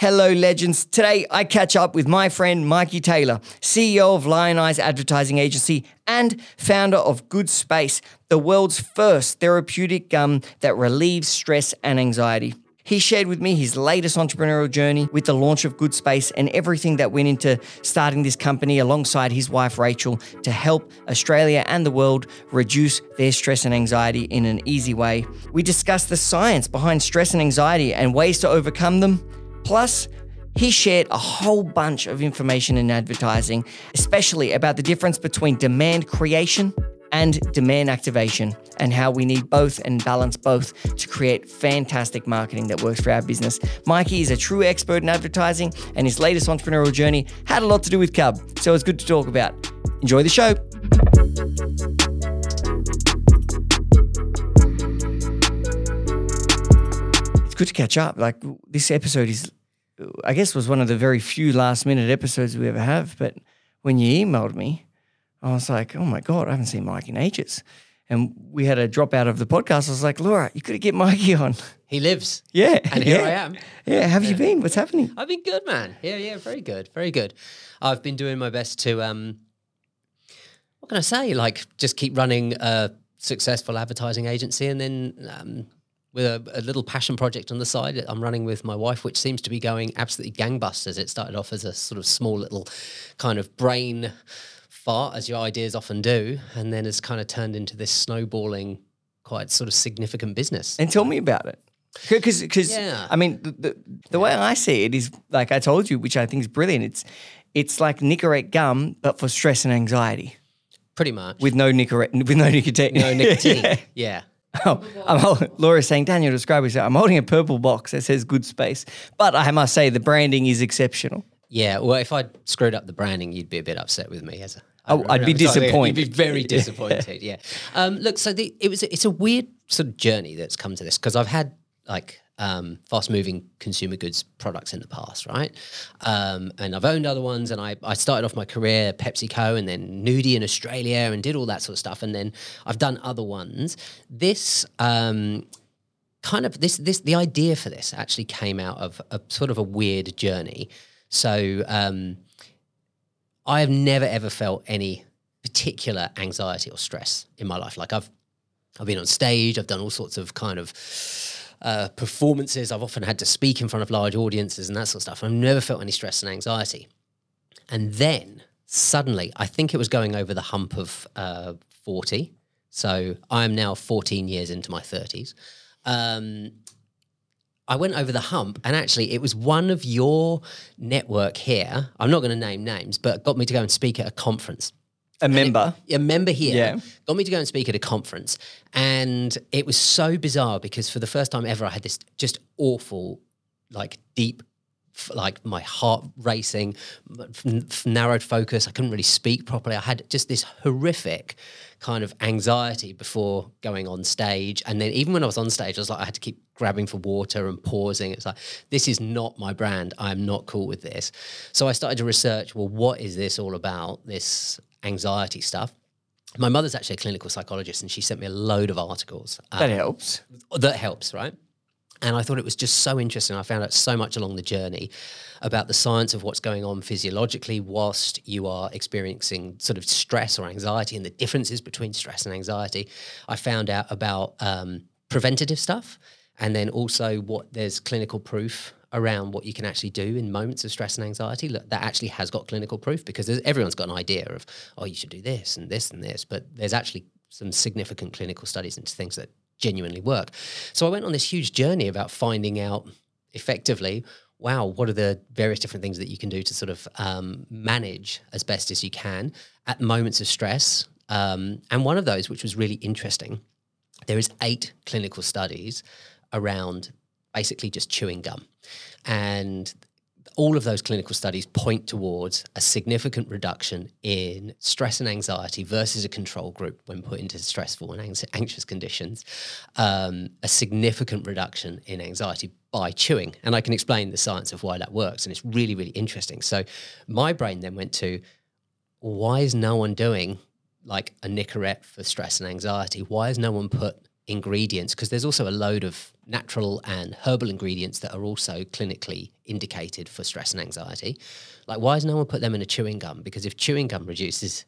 Hello, legends. Today I catch up with my friend Mikey Taylor, CEO of Lionize Advertising Agency and founder of Good Space, the world's first therapeutic gum that relieves stress and anxiety. He shared with me his latest entrepreneurial journey with the launch of Good Space and everything that went into starting this company alongside his wife Rachel to help Australia and the world reduce their stress and anxiety in an easy way. We discussed the science behind stress and anxiety and ways to overcome them. Plus, he shared a whole bunch of information in advertising, especially about the difference between demand creation and demand activation, and how we need both and balance both to create fantastic marketing that works for our business. Mikey is a true expert in advertising, and his latest entrepreneurial journey had a lot to do with Cub, so it's good to talk about. Enjoy the show. It's good to catch up. Like this episode is, I guess, was one of the very few last minute episodes we ever have. But when you emailed me, I was like, oh my God, I haven't seen Mike in ages. And we had a drop out of the podcast. I was like, Laura, you could get Mikey on. He lives. Yeah. And here yeah. I am. Yeah. How have you been? What's happening? I've been good, man. Yeah, yeah, very good, very good. I've been doing my best to, um, what can I say? Like, just keep running a successful advertising agency, and then um, with a, a little passion project on the side that I'm running with my wife, which seems to be going absolutely gangbusters. It started off as a sort of small little kind of brain fart, as your ideas often do, and then has kind of turned into this snowballing, quite sort of significant business. And tell me about it. Because, because Yeah. I mean, the, the, the way I see it is like I told you, which I think is brilliant. It's it's like Nicorette gum, but for stress and anxiety Pretty much. with no Nicorette, with no nicotine. no nicotine. Yeah. yeah. Oh, I'm Laura's saying, Daniel, describe it. I'm holding a purple box that says good space. But I must say, the branding is exceptional. Yeah, well, if I screwed up the branding, you'd be a bit upset with me. As a, Oh, I'd be disappointed. You'd be very disappointed. yeah. Um, look, so the, it was it's a weird sort of journey that's come to this because I've had like um, fast moving consumer goods products in the past, right? Um, and I've owned other ones, and I I started off my career at PepsiCo, and then Nudie in Australia, and did all that sort of stuff, and then I've done other ones. This. Um, kind of this this the idea for this actually came out of a sort of a weird journey. So um, I have never ever felt any particular anxiety or stress in my life. Like I've I've been on stage, I've done all sorts of kind of uh, performances. I've often had to speak in front of large audiences and that sort of stuff. I've never felt any stress and anxiety. And then suddenly, I think it was going over the hump of uh, 40. So I am now 14 years into my 30s. Um, I went over the hump, and actually, it was one of your network here. I'm not going to name names, but got me to go and speak at a conference. A member. A member here Yeah. got me to go and speak at a conference, and it was so bizarre because for the first time ever, I had this just awful, like deep, like my heart racing, f- narrowed focus. I couldn't really speak properly. I had just this horrific kind of anxiety before going on stage, and then even when I was on stage, I was like, I had to keep grabbing for water and pausing. It's like this is not my brand. I'm not cool with this. So I started to research. Well, what is this all about? This anxiety stuff. My mother's actually a clinical psychologist, and she sent me a load of articles. um, That helps. that helps, right? And I thought it was just so interesting. I found out so much along the journey about the science of what's going on physiologically whilst you are experiencing sort of stress or anxiety and the differences between stress and anxiety. I found out about um, preventative stuff and then also what there's clinical proof around what you can actually do in moments of stress and anxiety. That actually has got clinical proof because everyone's got an idea of oh you should do this and this and this but there's actually some significant clinical studies into things that genuinely work. So i went on this huge journey about finding out effectively wow what are the various different things that you can do to sort of um, manage as best as you can at moments of stress. Um, and one of those which was really interesting there is eight clinical studies around basically just chewing gum and all of those clinical studies point towards a significant reduction in stress and anxiety versus a control group when put into stressful and anxious conditions, um, a significant reduction in anxiety by chewing. And I can explain the science of why that works. And it's really, really interesting. So my brain then went to why is no one doing like a Nicorette for stress and anxiety? Why has no one put ingredients because there's also a load of natural and herbal ingredients that are also clinically indicated for stress and anxiety. Like, why has no one put them in a chewing gum? Because if chewing gum reduces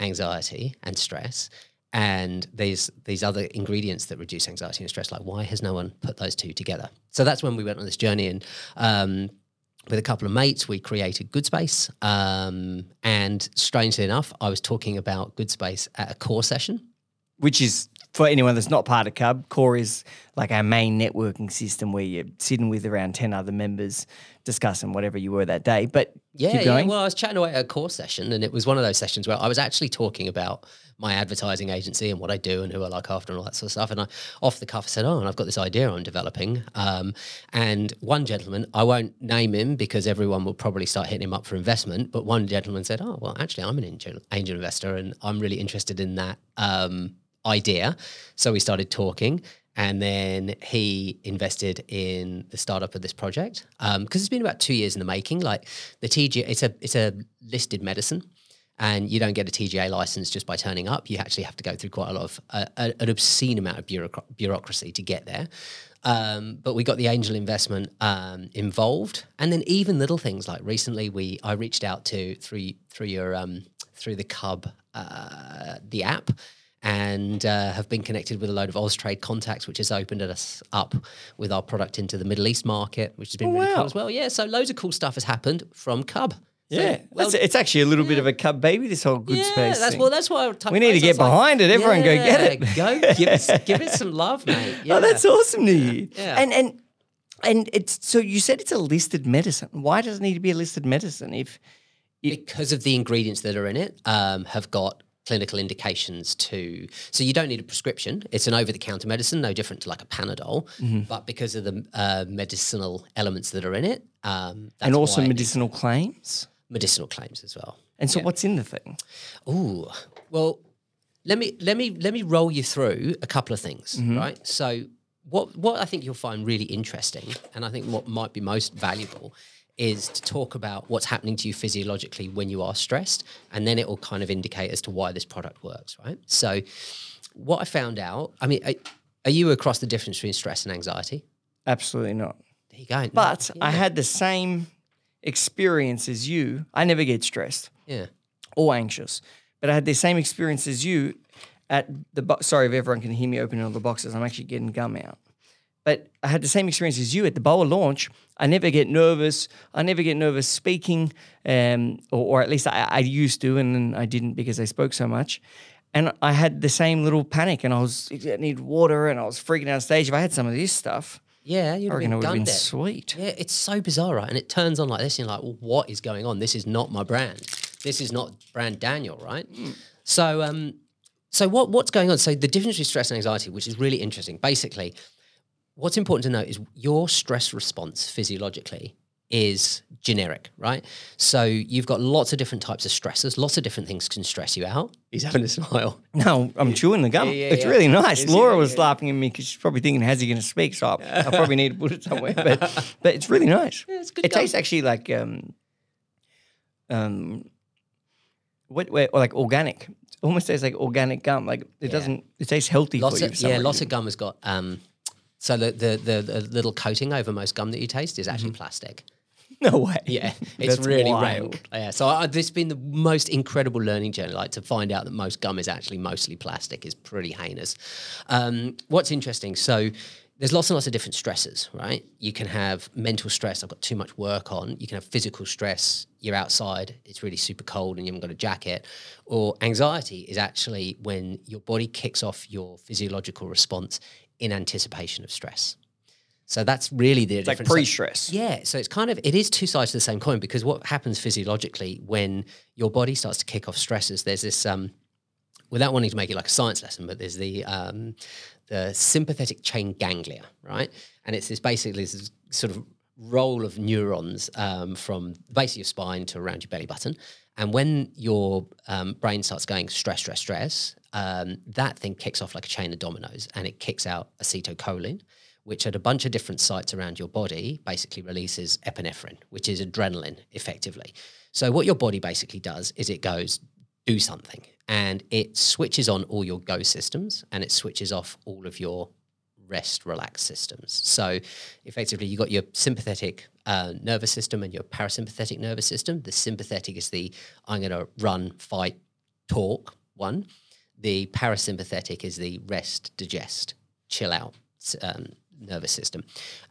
anxiety and stress, and these these other ingredients that reduce anxiety and stress, like why has no one put those two together? So that's when we went on this journey and. Um, with a couple of mates, we created Good Space. Um, and strangely enough, I was talking about Good Space at a core session. Which is for anyone that's not part of Cub, Core is like our main networking system where you're sitting with around 10 other members discussing whatever you were that day. But Yeah, yeah. Well, I was chatting away at a core session, and it was one of those sessions where I was actually talking about my advertising agency and what I do and who I look after and all that sort of stuff. And I, off the cuff, I said, "Oh, and I've got this idea I'm developing." Um, and one gentleman, I won't name him because everyone will probably start hitting him up for investment. But one gentleman said, "Oh, well, actually, I'm an angel, angel investor, and I'm really interested in that um, idea." So we started talking. And then he invested in the startup of this project because it's been about two years in the making. Like the TGA, it's a it's a listed medicine, and you don't get a TGA license just by turning up. You actually have to go through quite a lot of uh, an obscene amount of bureaucra- bureaucracy to get there. Um, but we got the angel investment um, involved, and then even little things like recently we I reached out to through through your um, through the Cub uh, the app and uh, have been connected with a load of Austrade contacts, which has opened us up with our product into the Middle East market, which has been really wow. cool as well. Yeah, so loads of cool stuff has happened from Cub. So, yeah, well, That's- it's actually a little bit of a Cub baby, this whole good yeah, space. that's thing. well, that's why We need to get was like, behind it. Everyone go get it. Go give it, give it some love, mate. Yeah. Oh, that's awesome to you. Yeah. And and and it's so you said it's a listed medicine. Why does it need to be a listed medicine if because of the ingredients that are in it um, have got clinical indications to so you don't need a prescription it's an over-the-counter medicine no different to like a panadol Mm-hmm. but because of the uh, medicinal elements that are in it um, that's and also why it needs medicinal claims? medicinal claims as well And so what's in the thing? oh well, let me let me let me roll you through a couple of things, Mm-hmm. right? So, what what I think you'll find really interesting, and I think what might be most valuable, is to talk about what's happening to you physiologically when you are stressed, and then it will kind of indicate as to why this product works, right? So, what I found out, I mean, are, are you across the difference between stress and anxiety? Absolutely not. There you go. But I had the same experience as you. I never get stressed yeah, or anxious, but I had the same experience as you at the. Bo- Sorry if everyone can hear me opening all the boxes. I'm actually getting gum out. But I had the same experience as you at the boa launch. I never get nervous. I never get nervous speaking, um, or, or at least I, I used to, and then I didn't because I spoke so much. And I had the same little panic, and I was I need water, and I was freaking out on stage. If I had some of this stuff, yeah, you'd I reckon been it would have been it. sweet. Yeah, it's so bizarre, right? And it turns on like this, and you're like, well, what is going on? This is not my brand. This is not brand Daniel, right? So, um, so what what's going on? So the difference between stress and anxiety, which is really interesting. Basically, what's important to note is your stress response physiologically is generic, right? So you've got lots of different types of stressors. Lots of different things can stress you out. He's having a smile. No, I'm chewing the gum. yeah, it's yeah. really nice. Is? Laura was yeah. laughing at me because she's probably thinking, "How's he going to speak?" So I, I probably need to put it somewhere. But but it's really nice. Yeah, it's good It gum. tastes actually like um um what, what or like organic. It almost tastes like organic gum. Like it doesn't. It tastes healthy Lots for you. of for some yeah, lots of gum has got um. So the, the the the little coating over most gum that you taste is actually plastic. no way. Yeah, it's That's really wild. rank. Yeah, so I, this has been the most incredible learning journey. Like to find out that most gum is actually mostly plastic is pretty heinous. Um, what's interesting? So there's lots and lots of different stresses, right? You can have mental stress. I've got too much work on. You can have physical stress. You're outside. It's really super cold and you haven't got a jacket. Or anxiety is actually when your body kicks off your physiological response in anticipation of stress. So that's really the It's like difference. So- pre-stress. yeah, so it's kind of it is two sides to the same coin because what happens physiologically when your body starts to kick off stresses, there's this um, without wanting to make it like a science lesson, but there's the um, the sympathetic chain ganglia, right? And it's this basically this sort of roll of neurons um, from the base of your spine to around your belly button. And when your um, brain starts going stress, stress, stress, um, that thing kicks off like a chain of dominoes and it kicks out acetylcholine, which at a bunch of different sites around your body basically releases epinephrine, which is adrenaline effectively. So what your body basically does is it goes, do something. and it switches on all your go systems and it switches off all of your rest relax systems. So effectively, you've got your sympathetic uh, nervous system and your parasympathetic nervous system. The sympathetic is the I'm going to run, fight, talk one. The parasympathetic is the rest, digest, chill out um, nervous system.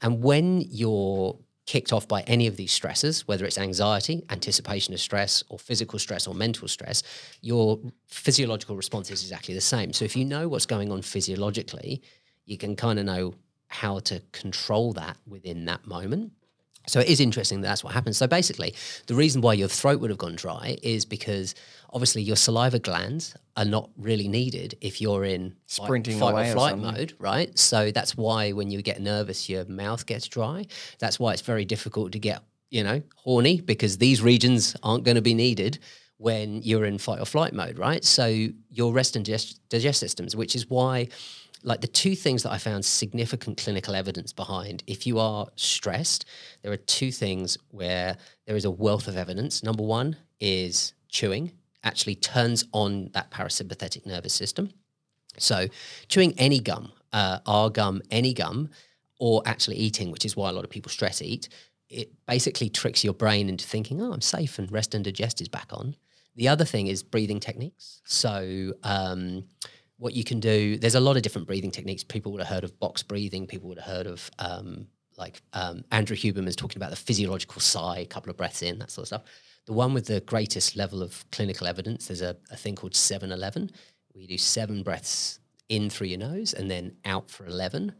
And when you're kicked off by any of these stresses, whether it's anxiety, anticipation of stress, or physical stress or mental stress, your physiological response is exactly the same. So if you know what's going on physiologically, you can kind of know how to control that within that moment. So it is interesting that that's what happens. So basically, the reason why your throat would have gone dry is because obviously your saliva glands are not really needed if you're in Sprinting fight, away or or flight something. mode, right? So that's why when you get nervous, your mouth gets dry. That's why it's very difficult to get, you know, horny because these regions aren't going to be needed when you're in fight or flight mode, right? So your rest and digest, digest systems, which is why like the two things that I found significant clinical evidence behind, if you are stressed, there are two things where there is a wealth of evidence. Number one is chewing actually turns on that parasympathetic nervous system. So chewing any gum, uh, our gum, any gum, or actually eating, which is why a lot of people stress eat, it basically tricks your brain into thinking, oh, I'm safe and rest and digest is back on. The other thing is breathing techniques. So um, what you can do, there's a lot of different breathing techniques. People would have heard of box breathing. People would have heard of um, like um, Andrew Huberman is talking about the physiological sigh, a couple of breaths in, that sort of stuff. The one with the greatest level of clinical evidence, there's a, a thing called 711, where you do seven breaths in through your nose and then out for 11.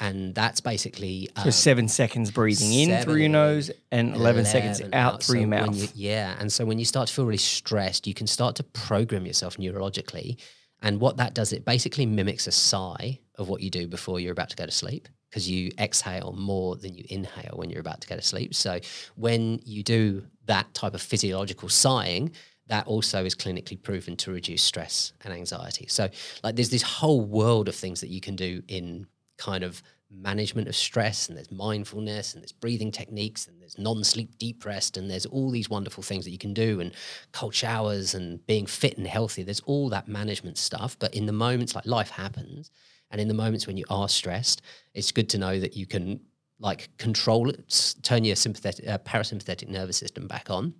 And that's basically So um, seven seconds breathing in through your nose and 11, seconds 11 out through So your mouth. you- yeah. And so when you start to feel really stressed, you can start to program yourself neurologically. And what that does, it basically mimics a sigh of what you do before you're about to go to sleep because you exhale more than you inhale when you're about to go to sleep. So when you do that type of physiological sighing, that also is clinically proven to reduce stress and anxiety. So, like, there's this whole world of things that you can do in kind of management of stress, and there's mindfulness, and there's breathing techniques, and there's non-sleep deep rest, and there's all these wonderful things that you can do, and cold showers, and being fit and healthy. There's all that management stuff. But in the moments like life happens, and in the moments when you are stressed, it's good to know that you can like control it, turn your sympathetic, uh, parasympathetic nervous system back on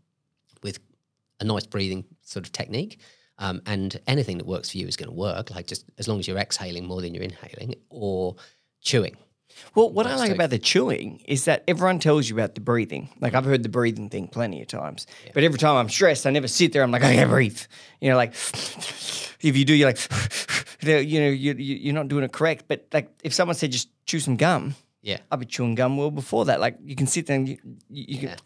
with a nice breathing sort of technique. Um, and anything that works for you is going to work, like just as long as you're exhaling more than you're inhaling or chewing. Well, what I like take- about the chewing is that everyone tells you about the breathing. Like I've heard the breathing thing plenty of times, but every time I'm stressed, I never sit there. I'm like, I can't breathe. You know, like if you do, you're like, you know, you, you- you're not doing it correct. But like if someone said just chew some gum, Yeah. I've been chewing gum well before that. Like you can sit there and you, you, you can,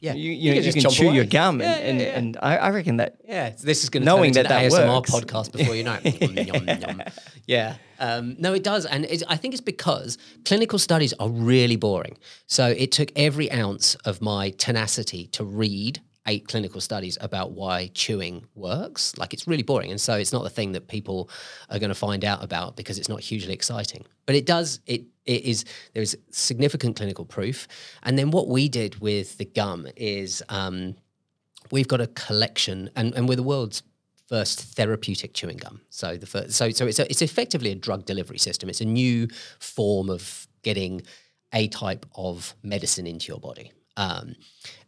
Yeah. you, you, know, can you can chew your away. gum, Yeah, and, and, yeah, yeah. and I, I reckon that Yeah, this is going to Knowing turn into that that ASMR works. podcast before you know it. Yeah, um, no, it does, and it's, I think it's because clinical studies are really boring. So it took every ounce of my tenacity to read eight clinical studies about why chewing works. Like it's really boring, and so it's not the thing that people are going to find out about because it's not hugely exciting. But it does. It it is there is significant clinical proof, and then what we did with the gum is. Um, we've got a collection, and, and we're the world's first therapeutic chewing gum. So the first, so so it's a, it's effectively a drug delivery system. It's a new form of getting a type of medicine into your body. Um,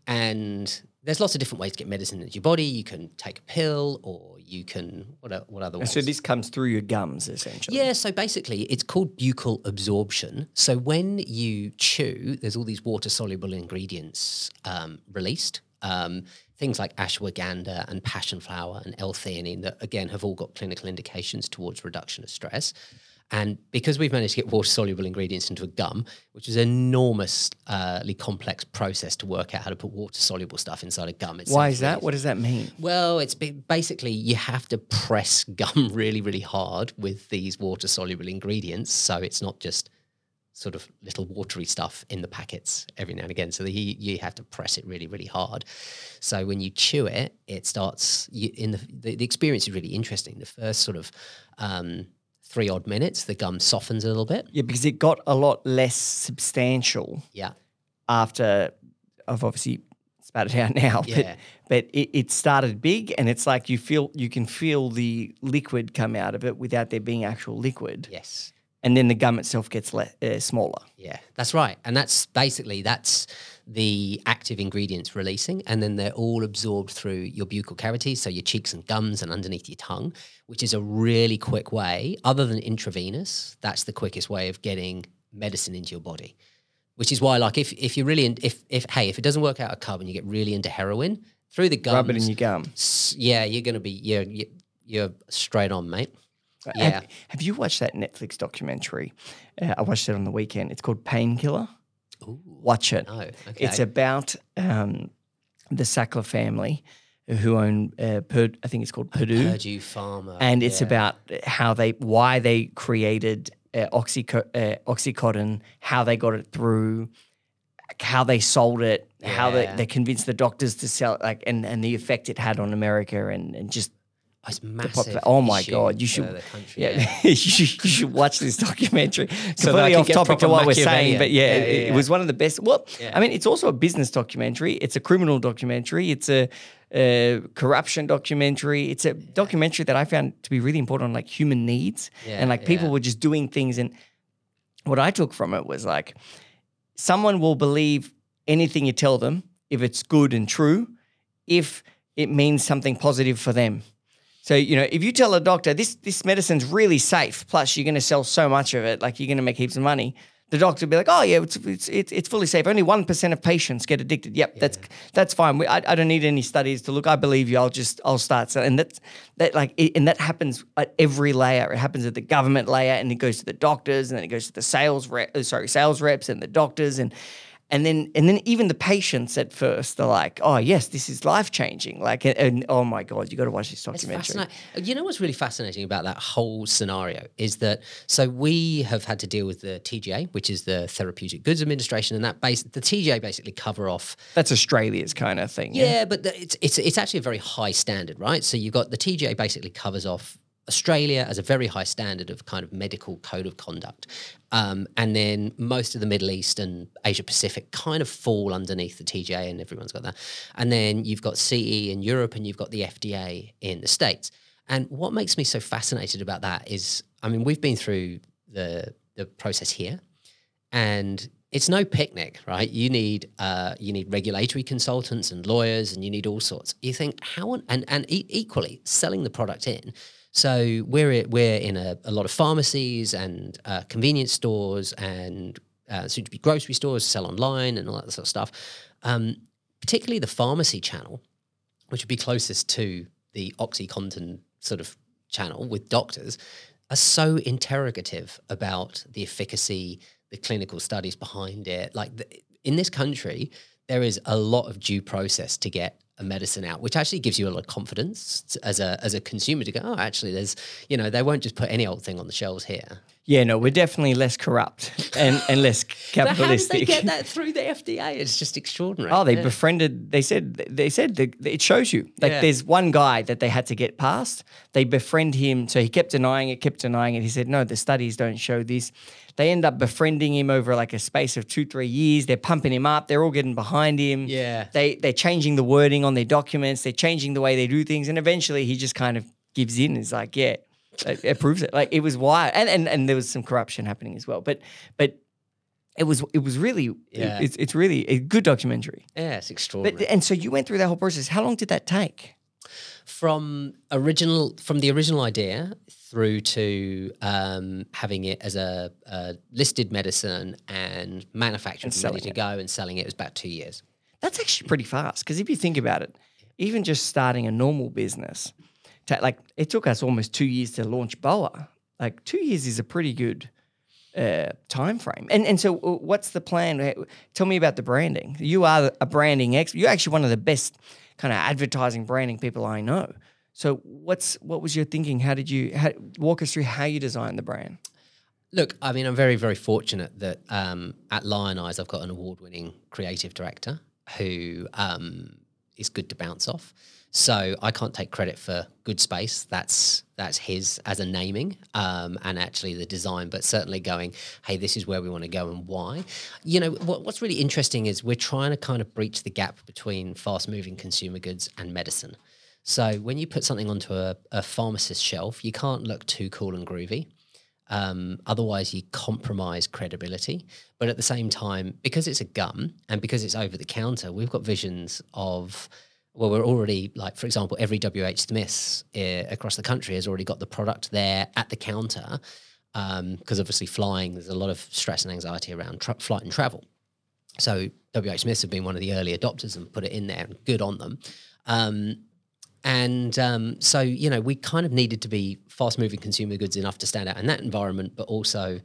and there's lots of different ways to get medicine into your body. You can take a pill, or you can what what other ways? so this comes through your gums essentially. Yeah, so basically it's called buccal absorption. So when you chew, there's all these water soluble ingredients um, released. Um, things like ashwagandha and passion flower and L-theanine that again have all got clinical indications towards reduction of stress. And because we've managed to get water soluble ingredients into a gum, which is an enormously complex process to work out how to put water soluble stuff inside a gum. Why is that? What does that mean? well, it's basically you have to press gum really, really hard with these water soluble ingredients. So it's not just sort of little watery stuff in the packets every now and again. So the, you, you have to press it really, really hard. So when you chew it, it starts you, in the, the the experience is really interesting. The first sort of um, three odd minutes, the gum softens a little bit. Yeah, because it got a lot less substantial Yeah. after I've obviously spat it out now. Yeah. But but it, it started big, and it's like you feel you can feel the liquid come out of it without there being actual liquid, Yes. And then the gum itself gets le- uh, smaller. Yeah, that's right. And that's basically that's the active ingredients releasing and then they're all absorbed through your buccal cavities, so your cheeks and gums and underneath your tongue, which is a really quick way other than intravenous, that's the quickest way of getting medicine into your body. Which is why like if if you're really in, if if hey, if it doesn't work out a cub and you get really into heroin, through the gums Rub it in your gum. yeah, you're going to be you're- you're straight on, mate. Yeah. Have, have you watched that Netflix documentary? Uh, I watched it on the weekend. It's called Painkiller. Ooh, Watch it. no. Okay. It's about um, the Sackler family who own uh, Pur- I think it's called Purdue, Purdue Pharma. and it's yeah. about how they why they created uh, Oxyco- uh, oxycontin, how they got it through, how they sold it, how they, they convinced the doctors to sell it, like and and the effect it had on America and and just Oh, it's massive. Oh my god, you should country. yeah, you, should, you should watch this documentary. So Completely off topic to what we're saying, but yeah, Yeah, it, yeah, it yeah. was one of the best. Well, Yeah. I mean, it's also a business documentary. It's a criminal documentary. It's a, a corruption documentary. It's a documentary that I found to be really important on like human needs Yeah, and like people yeah. were just doing things. And what I took from it was like, someone will believe anything you tell them if it's good and true, if it means something positive for them. So you know, if you tell a doctor this this medicine's really safe, plus you're going to sell so much of it, like you're going to make heaps of money, the doctor will be like, "Oh yeah, it's it's it's, it's fully safe. Only one percent of patients get addicted. Yep, that's that's fine. We, I, I don't need any studies to look. I believe you. I'll just I'll start. So, and that's that like it, and that happens at every layer. It happens at the government layer, and it goes to the doctors, and then it goes to the sales rep, uh, sorry, sales reps, and the doctors, and and then and then even the patients at first are like, "Oh yes, this is life changing." Like, and, and oh my god, you got to watch this documentary. You know what's really fascinating about that whole scenario is that so we have had to deal with the TGA, which is the Therapeutic Goods Administration, and that base the TGA basically cover off That's Australia's kind of thing. Yeah, but the, it's it's it's actually a very high standard, right? So you've got the TGA basically covers off Australia has a very high standard of kind of medical code of conduct, um, and then most of the Middle East and Asia Pacific kind of fall underneath the TGA, and everyone's got that. And then you've got CE in Europe, and you've got the FDA in the States. And what makes me so fascinated about that is, I mean, we've been through the the process here, and it's no picnic, right? You need uh, you need regulatory consultants and lawyers, and you need all sorts. You think how on, and and e- equally selling the product in. So we're we're in a, a lot of pharmacies and uh, convenience stores and uh, soon to be grocery stores, sell online and all that sort of stuff. Um, particularly the pharmacy channel, which would be closest to the OxyContin sort of channel with doctors, are so interrogative about the efficacy, the clinical studies behind it. Like the, in this country, there is a lot of due process to get a medicine out, which actually gives you a lot of confidence as a as a consumer to go, oh, actually, there's you know they won't just put any old thing on the shelves here. Yeah, no, we're definitely less corrupt and, and less But how did capitalistic. they get that through the FDA? It's just extraordinary. Oh, they Yeah. befriended. They said. They said the, it shows you. Like, Yeah. there's one guy that they had to get past. They befriend him, so he kept denying it, kept denying it. He said, "No, the studies don't show this." They end up befriending him over like a space of two, three years. They're pumping him up. They're all getting behind him. Yeah. They they're changing the wording on their documents. They're changing the way they do things, and eventually he just kind of gives in. He's like, "Yeah." It, it proves it. Like it was wild, and, and and there was some corruption happening as well. But but it was it was really Yeah. it's it's really a good documentary. yeah, it's extraordinary. But and so you went through that whole process. How long did that take? from original from the original idea through to um, having it as a, a listed medicine and manufactured and, ready to it. go and selling it was about two years. That's actually pretty fast because if you think about it, even just starting a normal business, ta- like it took us almost two years to launch Boa. Like two years is a pretty good uh, time frame. And and so, uh, what's the plan? Uh, Tell me about the branding. You are a branding expert. You're actually one of the best kind of advertising branding people I know. So, what's what was your thinking? How did you how, walk us through how you designed the brand? Look, I mean, I'm very, very fortunate that um, at Lionize, I've got an award winning creative director who um, is good to bounce off. So I can't take credit for Good Space. That's that's his as a naming um, and actually the design, but certainly going, hey, this is where we want to go and why. You know, what, what's really interesting is we're trying to kind of breach the gap between fast moving consumer goods and medicine. So when you put something onto a, a pharmacist shelf, you can't look too cool and groovy. Um, otherwise, you compromise credibility. But at the same time, because it's a gum and because it's over the counter, we've got visions of well, we're already like, for example, every WH Smiths uh, across the country has already got the product there at the counter because um, obviously flying, there's a lot of stress and anxiety around tra- flight and travel. So WH Smiths have been one of the early adopters and put it in there, and good on them. Um, and um, so, you know, we kind of needed to be fast moving consumer goods enough to stand out in that environment, but also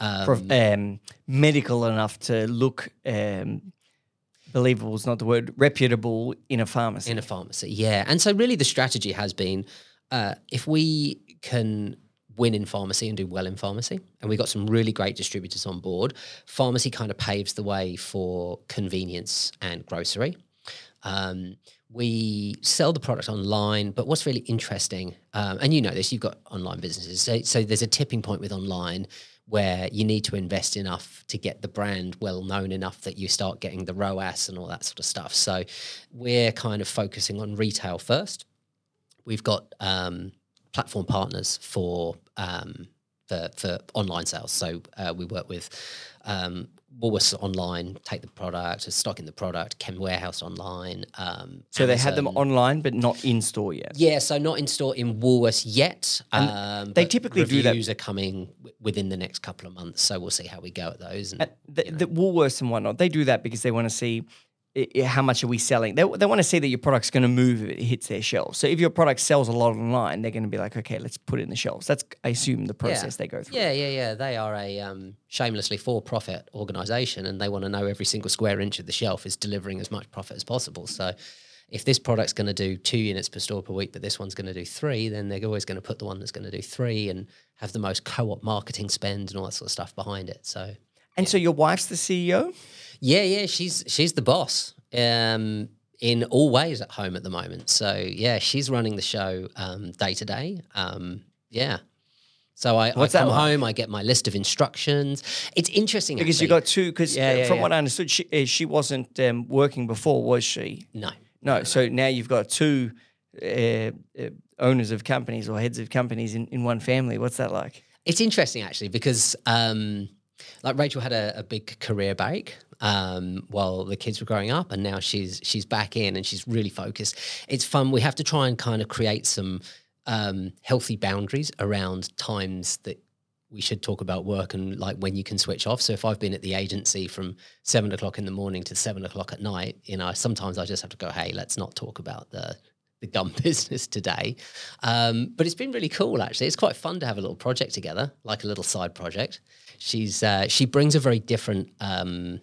um, um, medical enough to look um, believable is not the word, reputable in a pharmacy. In a pharmacy, yeah. And so, really, the strategy has been uh, if we can win in pharmacy and do well in pharmacy, and we got some really great distributors on board, pharmacy kind of paves the way for convenience and grocery. Um, we sell the product online, but what's really interesting, um, and you know this, you've got online businesses, so, so there's a tipping point with online where you need to invest enough to get the brand well known enough that you start getting the ROAS and all that sort of stuff. So we're kind of focusing on retail first. We've got um, platform partners for um, for, for online sales. So uh, we work with um, Woolworths online, take the product, stock in the product, Chem Warehouse online. Um, so they had them online, but not in store yet. Yeah, so not in store in Woolworths yet. Um, they typically do that. Reviews are coming w- within the next couple of months, so we'll see how we go at those. And, the, you know. the Woolworths and whatnot, they do that because they want to see how much are we selling? They, they want to see that your product's going to move if it hits their shelves. So if your product sells a lot online, they're going to be like, okay, let's put it in the shelves. That's, I assume, the process yeah. they go through. Yeah, yeah, yeah. They are a um, shamelessly for-profit organization, and they want to know every single square inch of the shelf is delivering as much profit as possible. So if this product's going to do two units per store per week, but this one's going to do three, then they're always going to put the one that's going to do three and have the most co-op marketing spend and all that sort of stuff behind it. So, and yeah. so your wife's the CEO. Yeah, yeah, she's she's the boss um, in all ways at home at the moment. So yeah, she's running the show um, day to day. Um, yeah. So I, I come like? home, I get my list of instructions. It's interesting because actually. you got two. Because yeah, yeah, from yeah. what I understood, she uh, she wasn't um, working before, was she? No, no. So now you've got two uh, uh, owners of companies or heads of companies in, in one family. What's that like? It's interesting actually because um, like Rachel had a, a big career break um, while the kids were growing up, and now she's she's back in and she's really focused. It's fun. We have to try and kind of create some um, healthy boundaries around times that we should talk about work and like when you can switch off. So if I've been at the agency from seven o'clock in the morning to seven o'clock at night, you know, sometimes I just have to go, hey, let's not talk about the the gum business today. Um, but it's been really cool actually. It's quite fun to have a little project together, like a little side project. She's uh, she brings a very different um,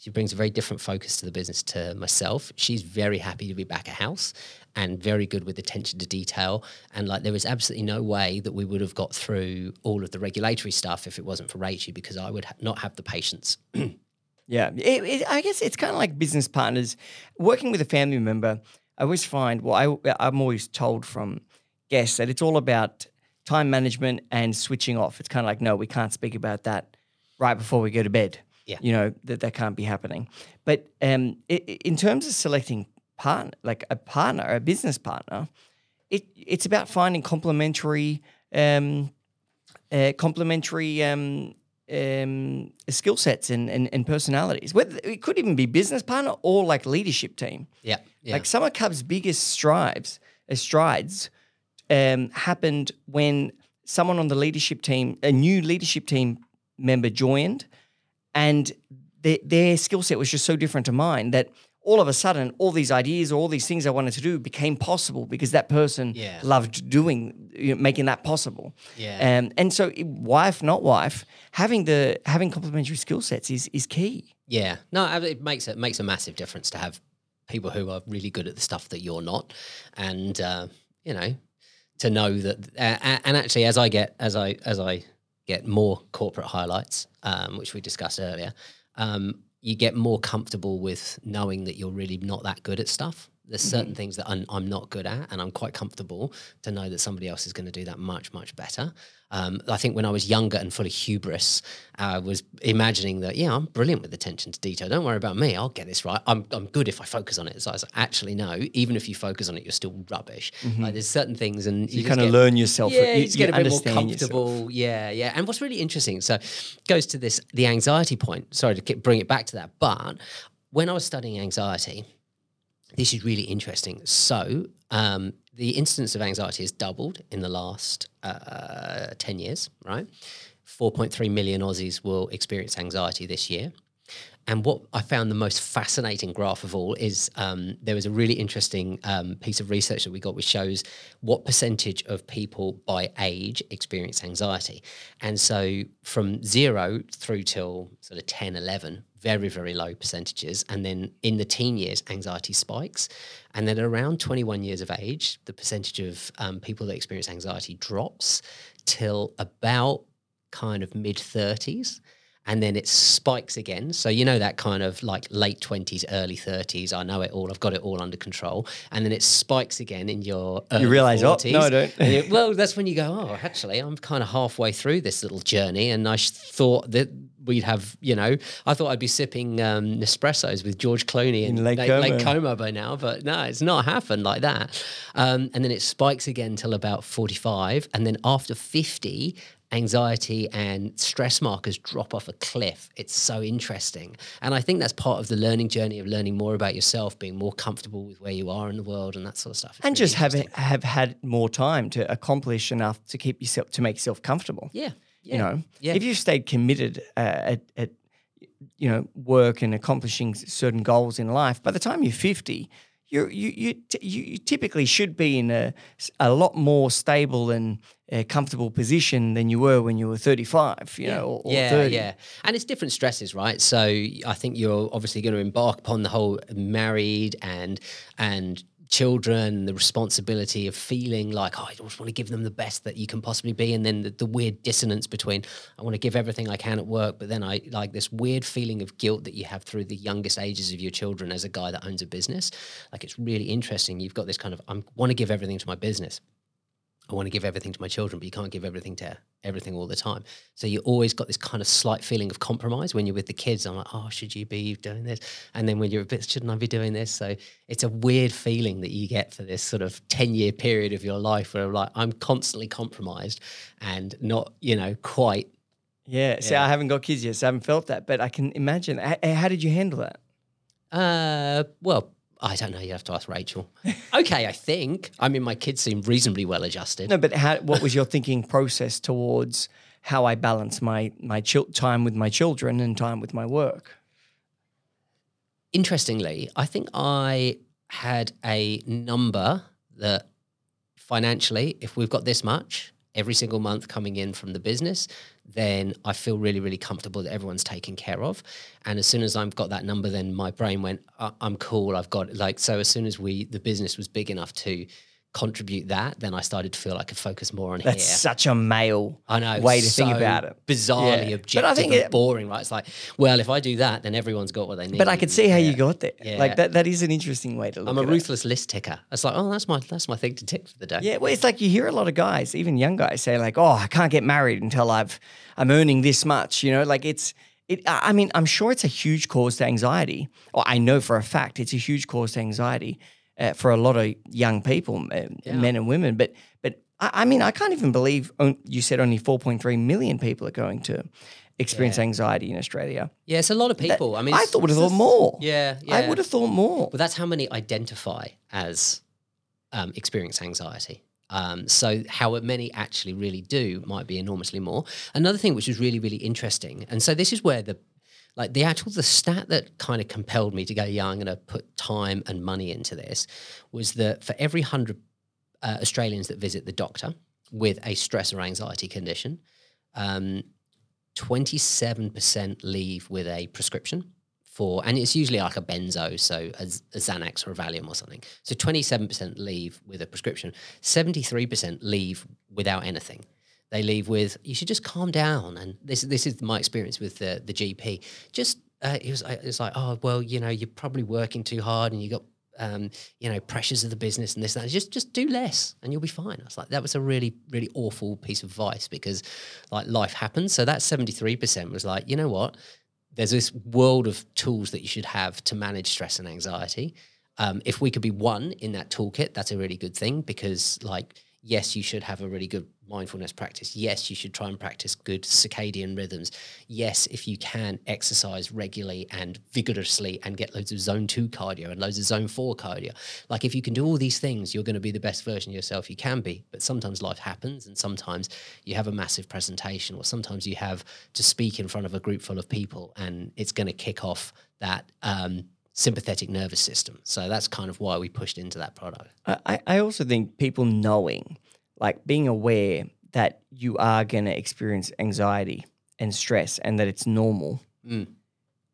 she brings a very different focus to the business to myself. She's very happy to be back at house and very good with attention to detail. And like there was absolutely no way that we would have got through all of the regulatory stuff if it wasn't for Rachel because I would ha- not have the patience. yeah, it, it, I guess it's kind of like business partners working with a family member. I always find, well, I, I'm always told from guests that it's all about time management and switching off. It's kind of like, no, we can't speak about that right before we go to bed. Yeah. You know, that that can't be happening. But um, it, in terms of selecting partner, like a partner, a business partner, it it's about finding complementary, um, uh, complementary um, um, skill sets and, and, and, personalities. Whether it could even be business partner or like leadership team. Yeah, yeah. Like some of Cub's biggest strides, uh, strides, um, happened when someone on the leadership team, a new leadership team member joined, and their, their skill set was just so different to mine that all of a sudden all these ideas or all these things I wanted to do became possible because that person yeah. loved doing you know, making that possible. Yeah. Um, and so wife not wife having the having complementary skill sets is is key. Yeah. No, it makes it makes a massive difference to have people who are really good at the stuff that you're not and uh, you know to know that uh, and actually as I get as I as I get more corporate highlights, um, which we discussed earlier, um, you get more comfortable with knowing that you're really not that good at stuff. There's certain Mm-hmm. things that I'm, I'm not good at, and I'm quite comfortable to know that somebody else is going to do that much, much better. Um, I think when I was younger and full of hubris, I was imagining that, yeah, I'm brilliant with attention to detail. Don't worry about me. I'll get this right. I'm, I'm good if I focus on it. So I was like, actually, no, even if you focus on it, you're still rubbish. Like there's certain things, and Mm-hmm. You kind of learn yourself. yeah, you, you get a bit more understand yourself. comfortable. Yeah, yeah. And what's really interesting, so goes to this the anxiety point. Sorry to bring it back to that, but when I was studying anxiety, this is really interesting. So um, the incidence of anxiety has doubled in the last uh, ten years. Right, four point three million Aussies will experience anxiety this year. And what I found the most fascinating graph of all is um, there was a really interesting um, piece of research that we got which shows what percentage of people by age experience anxiety. And so from zero through till sort of 10, 11, very, very low percentages. And then in the teen years, anxiety spikes. And then around 21 years of age, the percentage of um, people that experience anxiety drops till about kind of mid 30s and then it spikes again. So you know that kind of like late twenties, early thirties. I know it all. I've got it all under control. And then it spikes again in your early realise, oh, no, I don't. You- well, that's when you go, oh, actually, I'm kind of halfway through this little journey, and I sh- thought that we'd have, you know, I thought I'd be sipping um, Nespressos with George Clooney in, In Lake Lake Como. Como by now, but no, it's not happened like that. Um, and then it spikes again till about 45, and then after 50 anxiety and stress markers drop off a cliff. It's so interesting. And I think that's part of the learning journey of learning more about yourself, being more comfortable with where you are in the world and that sort of stuff. It's and really just have have had more time to accomplish enough to keep yourself to make yourself comfortable. Yeah. yeah. You know, Yeah. if you've stayed committed uh, at, at you know work and accomplishing certain goals in life, by the time you're fifty, you're, you you t- you you typically should be in a a lot more stable and uh, comfortable position than you were when you were thirty five. You know, or, or yeah, thirty. yeah. And it's different stresses, right? So I think you're obviously going to embark upon the whole married and and children, the responsibility of feeling like, oh, I just want to give them the best that you can possibly be. And then the, the weird dissonance between I want to give everything I can at work, but then I like this weird feeling of guilt that you have through the youngest ages of your children as a guy that owns a business. Like it's really interesting. You've got this kind of I want to give everything to my business. I want to give everything to my children, but you can't give everything to everything all the time. So you always got this kind of slight feeling of compromise when you're with the kids. I'm like, oh, should you be doing this? And then when you're a bit, shouldn't I be doing this? So it's a weird feeling that you get for this sort of 10 year period of your life where I'm like I'm constantly compromised and not, you know, quite. Yeah. See, Yeah. I haven't got kids yet, so I haven't felt that, but I can imagine. How did you handle that? Uh, well, I don't know. You have to ask Rachel. okay, I think. I mean, my kids seem reasonably well adjusted. No, but how, what was your thinking process towards how I balance my my chil- time with my children and time with my work? interestingly, I think I had a number that financially, if we've got this much every single month coming in from the business, then I feel really, really comfortable that everyone's taken care of. And as soon as I've got that number, then my brain went, "I- I'm cool. I've got like, so as soon as we, the business was big enough to contribute that, then I started to feel like I could focus more on That's here. such a male I know way to think about it. Bizarrely Yeah. objective, But I think it- boring, right? It's like, well, if I do that, then everyone's got what they need. But I could see how you got there. Yeah. Like that that is an interesting way to look I'm a at it. ruthless list ticker. It's like, oh, that's my that's my thing to tick for the day. Yeah, well, it's like you hear a lot of guys, even young guys, say like, "Oh, I can't get married until I've I'm earning this much." You know, like it's it. I I mean, I'm sure it's a huge cause to anxiety. Or I know for a fact it's a huge cause to anxiety uh, for a lot of young people, uh, men and women. But but I, I mean, I can't even believe you said only 4.3 million people are going to experience anxiety in Australia. Yeah, it's a lot of people. I mean, I thought would have thought more. Yeah, yeah. I would have thought more. But that's how many identify as um, experience anxiety. Um, so how many actually really do might be enormously more. Another thing which is really really interesting, and so this is where the like the actual the stat that kind of compelled me to go, yeah, I'm going to put time and money into this, was that for every hundred uh, Australians that visit the doctor with a stress or anxiety condition, um, 27% leave with a prescription for, and it's usually like a benzo, so a Xanax or a Valium or something. So 27% leave with a prescription, 73% leave without anything. They leave with, you should just calm down. And this, this is my experience with the, the GP. Just uh, it was it was like, oh well, you know, you're probably working too hard and you got um, you know, pressures of the business and this and that. Just just do less and you'll be fine. I was like, that was a really, really awful piece of advice because like life happens. So that 73% was like, you know what? There's this world of tools that you should have to manage stress and anxiety. Um, if we could be one in that toolkit, that's a really good thing because like yes, you should have a really good mindfulness practice. Yes, you should try and practice good circadian rhythms. Yes, if you can exercise regularly and vigorously and get loads of zone two cardio and loads of zone four cardio. Like if you can do all these things, you're going to be the best version of yourself you can be. But sometimes life happens and sometimes you have a massive presentation or sometimes you have to speak in front of a group full of people and it's going to kick off that um, sympathetic nervous system. So that's kind of why we pushed into that product. I, I also think people knowing, like being aware that you are going to experience anxiety and stress and that it's normal. Mm.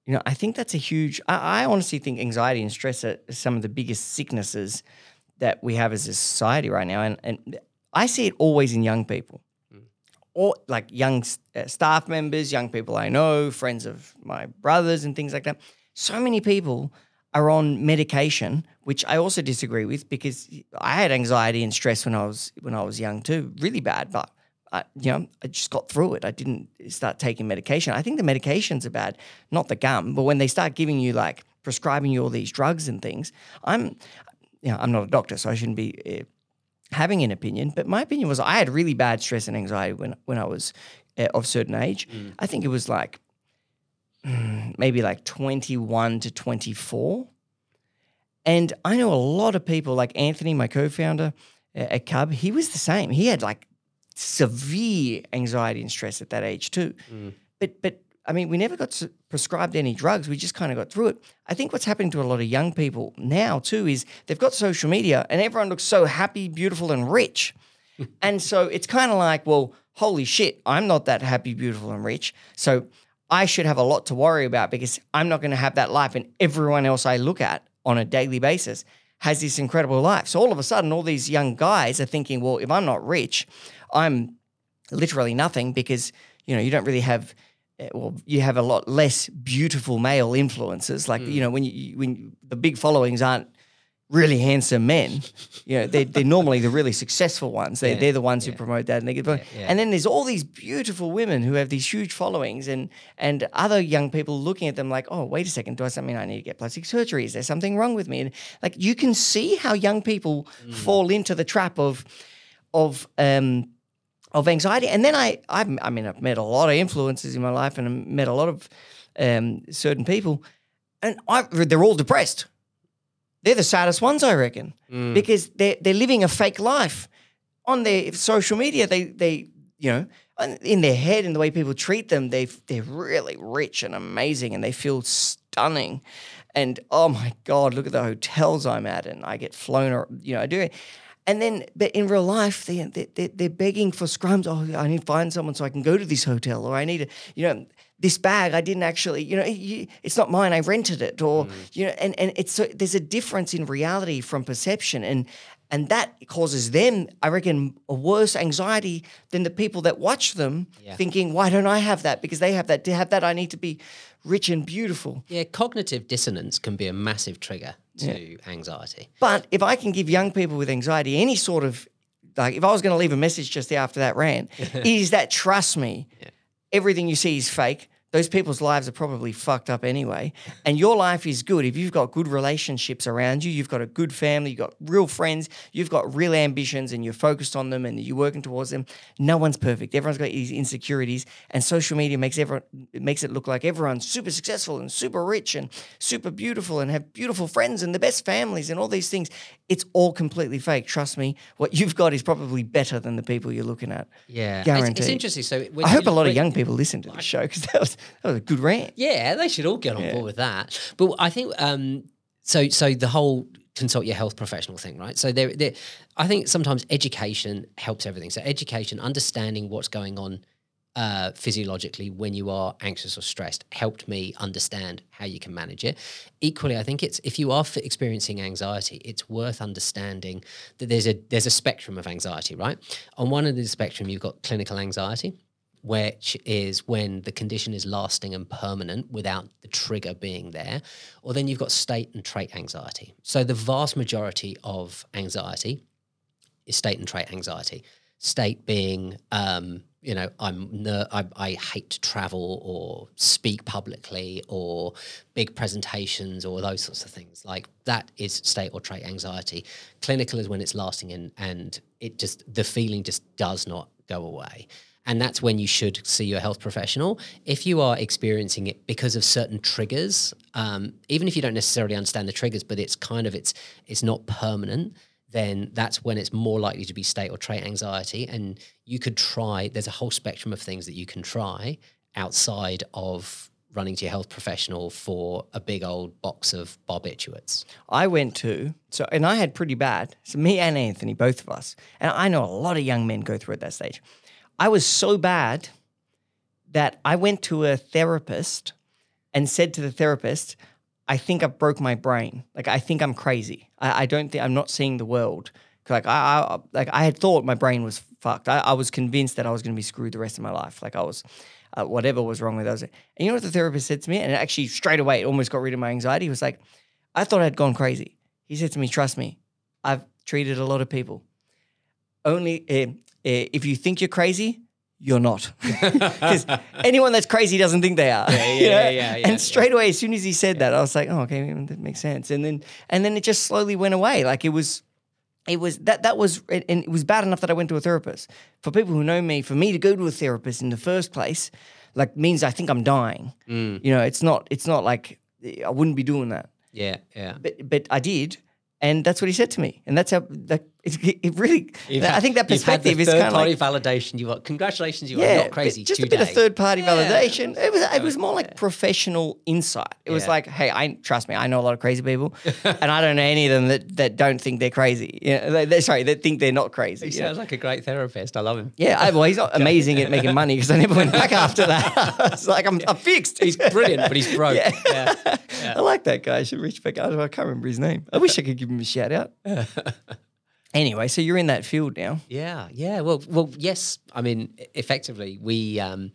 You know, I think that's a huge, I, I honestly think anxiety and stress are some of the biggest sicknesses that we have as a society right now. And, and I see it always in young people. Or like young uh, staff members, young people I know, friends of my brothers, and things like that so many people are on medication, which I also disagree with because I had anxiety and stress when I was when I was young too, really bad. But I, you know, I just got through it. I didn't start taking medication. I think the medications are bad, not the gum. But when they start giving you like prescribing you all these drugs and things, I'm, you know, I'm not a doctor, so I shouldn't be uh, having an opinion. But my opinion was I had really bad stress and anxiety when when I was uh, of a certain age. Mm. I think it was like maybe like 21 to 24. And I know a lot of people like Anthony, my co-founder at Cub, he was the same. He had like severe anxiety and stress at that age too. Mm. But but I mean, we never got prescribed any drugs. We just kind of got through it. I think what's happening to a lot of young people now too is they've got social media and everyone looks so happy, beautiful, and rich. and so it's kind of like, well, holy shit, I'm not that happy, beautiful, and rich. So I should have a lot to worry about because I'm not going to have that life. And everyone else I look at on a daily basis has this incredible life. So all of a sudden, all these young guys are thinking, well, if I'm not rich, I'm literally nothing because, you know, you don't really have eh, well, you have a lot less beautiful male influences. Like mm. you know, when you when the big followings aren't really handsome men. You know, they're, they're normally the really successful ones. They're, yeah, they're the ones yeah. who promote that. And, they get, yeah, and then there's all these beautiful women who have these huge followings and, and other young people looking at them like, oh, wait a second, does that mean I need to get plastic surgery? Is there something wrong with me? And like you can see how young people mm. fall into the trap of, of, um, of anxiety. And then I, I've, I mean, I've met a lot of influences in my life and I've met a lot of um, certain people and I, they're all depressed they're the saddest ones, I reckon, mm. because they're they're living a fake life on their social media. They they you know in their head and the way people treat them, they they're really rich and amazing, and they feel stunning. And oh my god, look at the hotels I'm at, and I get flown, or you know, I do it. And then, but in real life, they, they, they're begging for scrums. Oh, I need to find someone so I can go to this hotel, or I need to, you know, this bag I didn't actually, you know, it's not mine. I rented it, or mm. you know, and and it's so there's a difference in reality from perception, and and that causes them, I reckon, a worse anxiety than the people that watch them, yeah. thinking, "Why don't I have that? Because they have that. To have that, I need to be rich and beautiful." Yeah, cognitive dissonance can be a massive trigger to yeah. anxiety. But if I can give young people with anxiety any sort of like, if I was going to leave a message just after that rant, is that trust me. Yeah everything you see is fake those people's lives are probably fucked up anyway. And your life is good if you've got good relationships around you, you've got a good family, you've got real friends, you've got real ambitions, and you're focused on them and you're working towards them. No one's perfect. Everyone's got these insecurities, and social media makes everyone it makes it look like everyone's super successful and super rich and super beautiful and have beautiful friends and the best families and all these things. It's all completely fake. Trust me. What you've got is probably better than the people you're looking at. Yeah, guaranteed. It's, it's interesting. So I hope a lot of young people listen to the show because that was that was a good rant. Yeah, they should all get on yeah. board with that. But I think um, so. So the whole consult your health professional thing, right? So there, there, I think sometimes education helps everything. So education, understanding what's going on uh, physiologically when you are anxious or stressed helped me understand how you can manage it. Equally, I think it's if you are experiencing anxiety, it's worth understanding that there's a there's a spectrum of anxiety, right? On one end of the spectrum, you've got clinical anxiety, which is when the condition is lasting and permanent without the trigger being there, or then you've got state and trait anxiety. So the vast majority of anxiety is state and trait anxiety. State being, um, you know, I'm ner- I, I hate to travel or speak publicly or big presentations or those sorts of things. Like that is state or trait anxiety. Clinical is when it's lasting and and it just the feeling just does not go away. And that's when you should see your health professional. If you are experiencing it because of certain triggers, um, even if you don't necessarily understand the triggers, but it's kind of it's it's not permanent, then that's when it's more likely to be state or trait anxiety. And you could try. There's a whole spectrum of things that you can try outside of running to your health professional for a big old box of barbiturates. I went to so, and I had pretty bad. So me and Anthony, both of us, and I know a lot of young men go through at that stage. I was so bad that I went to a therapist and said to the therapist, "I think I broke my brain. Like I think I'm crazy. I, I don't think I'm not seeing the world. Like I, I like I had thought my brain was fucked. I, I was convinced that I was going to be screwed the rest of my life. Like I was." Uh, whatever was wrong with us. And you know what the therapist said to me? And it actually straight away, it almost got rid of my anxiety. He was like, I thought I'd gone crazy. He said to me, Trust me, I've treated a lot of people. Only uh, Eh, if you think you're crazy, you're not. Because anyone that's crazy doesn't think they are. Yeah, you yeah, know? yeah, yeah, yeah, And straight away, as soon as he said that, I was like, oh, okay, mm, that makes sense. And then and then it just slowly went away. Like it was it was that that was and it was bad enough that I went to a therapist. For people who know me, for me to go to a therapist in the first place, like means I think I'm dying. Mm. You know, it's not it's not like eh, I wouldn't be doing that, Yeah, yeah. but but I did, and that's what he said to me, and that's how that it, it really. I think that You've had the perspective is kind of party like validation. You got congratulations. You yeah, are not crazy. just a bit of third party Yeah. validation. It was it was more like professional insight. It was like, hey, I trust me, I know a lot of crazy people, and I don't know any of them that, that don't think they're crazy. Yeah, they, they, sorry, that think they're not crazy. He you know? sounds like a great therapist. I love him. Yeah, I, well, he's not amazing at making money because I never went back after that. it's like I'm, I'm fixed. He's brilliant, but he's broke. Yeah. Yeah. I like that guy. I should reach back out. I can't remember his name. I wish I could give him a shout out. Anyway, so you're in that field now. Yeah, yeah. Well, well, yes. I mean, effectively, we, um,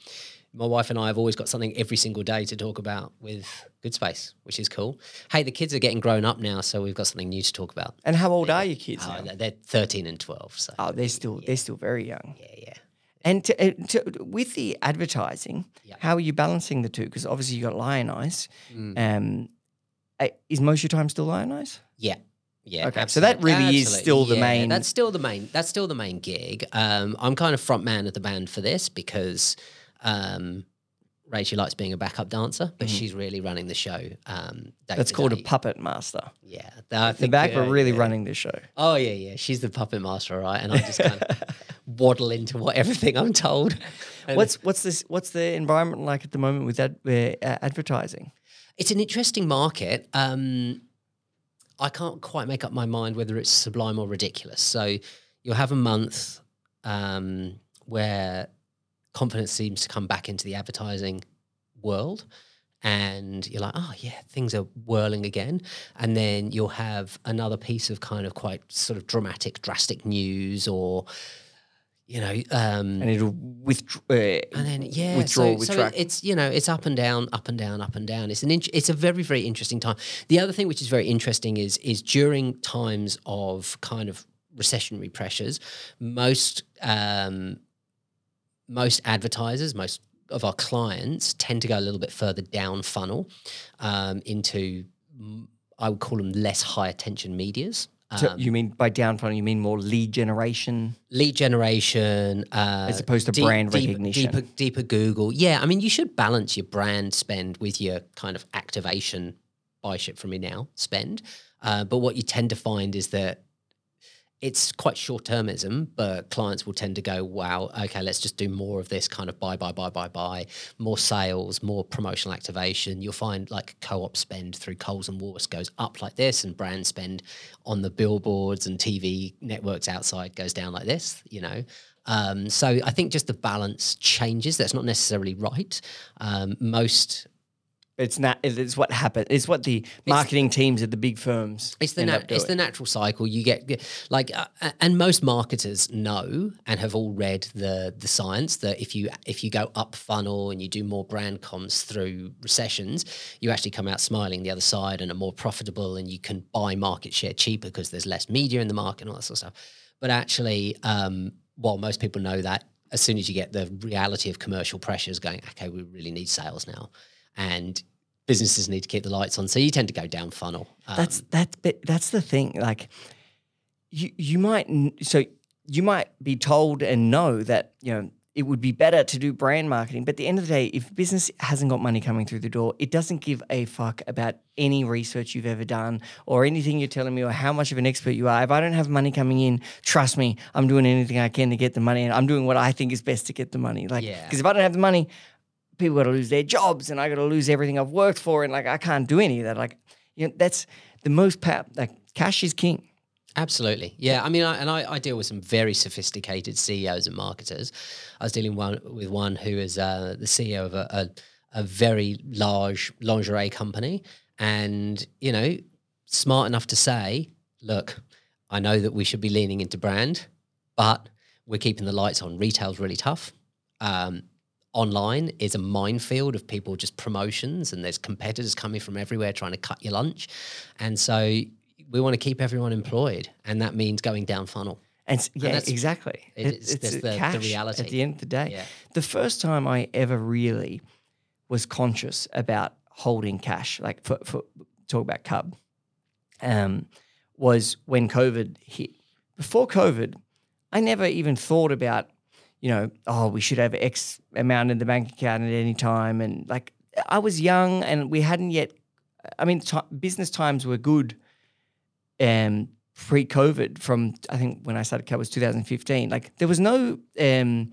my wife and I have always got something every single day to talk about with Good Space, which is cool. Hey, the kids are getting grown up now, so we've got something new to talk about. And how old are your kids Oh, now? they're- thirteen and twelve. So Oh, they're still they're still very young. yeah, yeah. And to, uh, to, with the advertising, Yeah. how are you balancing the two? Because obviously you got Lionize. Mm. Um, uh, is most of your time still Lionize? Yeah. Yeah. Okay, so that absolutely. really is Absolutely. still the Yeah, main- That's still the main. That's still the main gig. Um, I'm kind of front man of the band for this because um, Rachel likes being a backup dancer, but she's really running the show. Um. That's called a puppet master. Yeah, I The back were really yeah. running the show. Oh yeah, yeah. She's the puppet master, right? And I just kind of waddle into what everything I'm told. And What's what's this? What's the environment like at the moment with that uh, advertising? it's an interesting market. Um, I can't quite make up my mind whether it's sublime or ridiculous. So you'll have a month um, where confidence seems to come back into the advertising world. And you're like, oh, yeah, things are whirling again. And then you'll have another piece of kind of quite sort of dramatic, drastic news or, you know, um, And it'll withdraw. Uh, and then yeah, withdraw, so, so it's you know it's up and down, up and down, up and down. It's an int- it's a very very interesting time. The other thing which is very interesting is is during times of kind of recessionary pressures, most um, most advertisers, most of our clients tend to go a little bit further down funnel um, into I would call them less high attention medias. So Um, you mean by downfall? You mean more lead generation? lead generation uh, As opposed to brand recognition. deeper, deeper google yeah i mean you should balance your brand spend with your kind of activation buy shit from me now spend uh, but what you tend to find is that it's quite short termism, but clients will tend to go, wow, okay, let's just do more of this kind of buy, buy, buy, buy, buy, more sales, more promotional activation. You'll find like co op spend through Coles and Woolworths goes up like this, and brand spend on the billboards and TV networks outside goes down like this, you know. Um, so I think just the balance changes. That's not necessarily right. Um, most It's not. It's what happened. It's what the marketing teams at the big firms. It's the nat- it's the natural cycle. You get get- like, uh, uh, and most marketers know and have all read the the science that if you if you go up funnel and you do more brand comms through recessions, you actually come out smiling the other side and are more profitable, and you can buy market share cheaper because there's less media in the market and all that sort of stuff. But actually, um, while most people know that, as soon as you get the reality of commercial pressures going, okay, we really need sales now, and businesses need to keep the lights on, so you tend to go down funnel. Um, That's that's that's the thing. Like, you you might so you might be told and know that you know it would be better to do brand marketing. But at the end of the day, if business hasn't got money coming through the door, it doesn't give a fuck about any research you've ever done or anything you're telling me or how much of an expert you are. If I don't have money coming in, trust me, I'm doing anything I can to get the money, and I'm doing what I think is best to get the money. Like, Yeah. because if I don't have the money, people got to lose their jobs, and I got to lose everything I've worked for, and like I can't do any of that. Like, you know, that's the most power. Like, cash is king. Absolutely. Yeah. I mean, I, and I, I deal with some very sophisticated CEOs and marketers. I was dealing one, with one who is uh, the CEO of a, a, a very large lingerie company and, you know, smart enough to say, look, I know that we should be leaning into brand, but we're keeping the lights on. Retail's really tough. Um, online is a minefield of people just promotions and there's competitors coming from everywhere trying to cut your lunch. And so we want to keep everyone employed, and that means going down funnel. And yeah, that's- exactly. it it's that's the- the reality. At the end of the day, Yeah. the first time I ever really was conscious about holding cash, like for, for talk about Cub, um, was when COVID hit. Before COVID, I never even thought about, you know, oh, we should have X amount in the bank account at any time, and like I was young and we hadn't yet. I mean, ti business times were good um, pre-COVID. From I think when I started Cub was 2015. Like there was no um,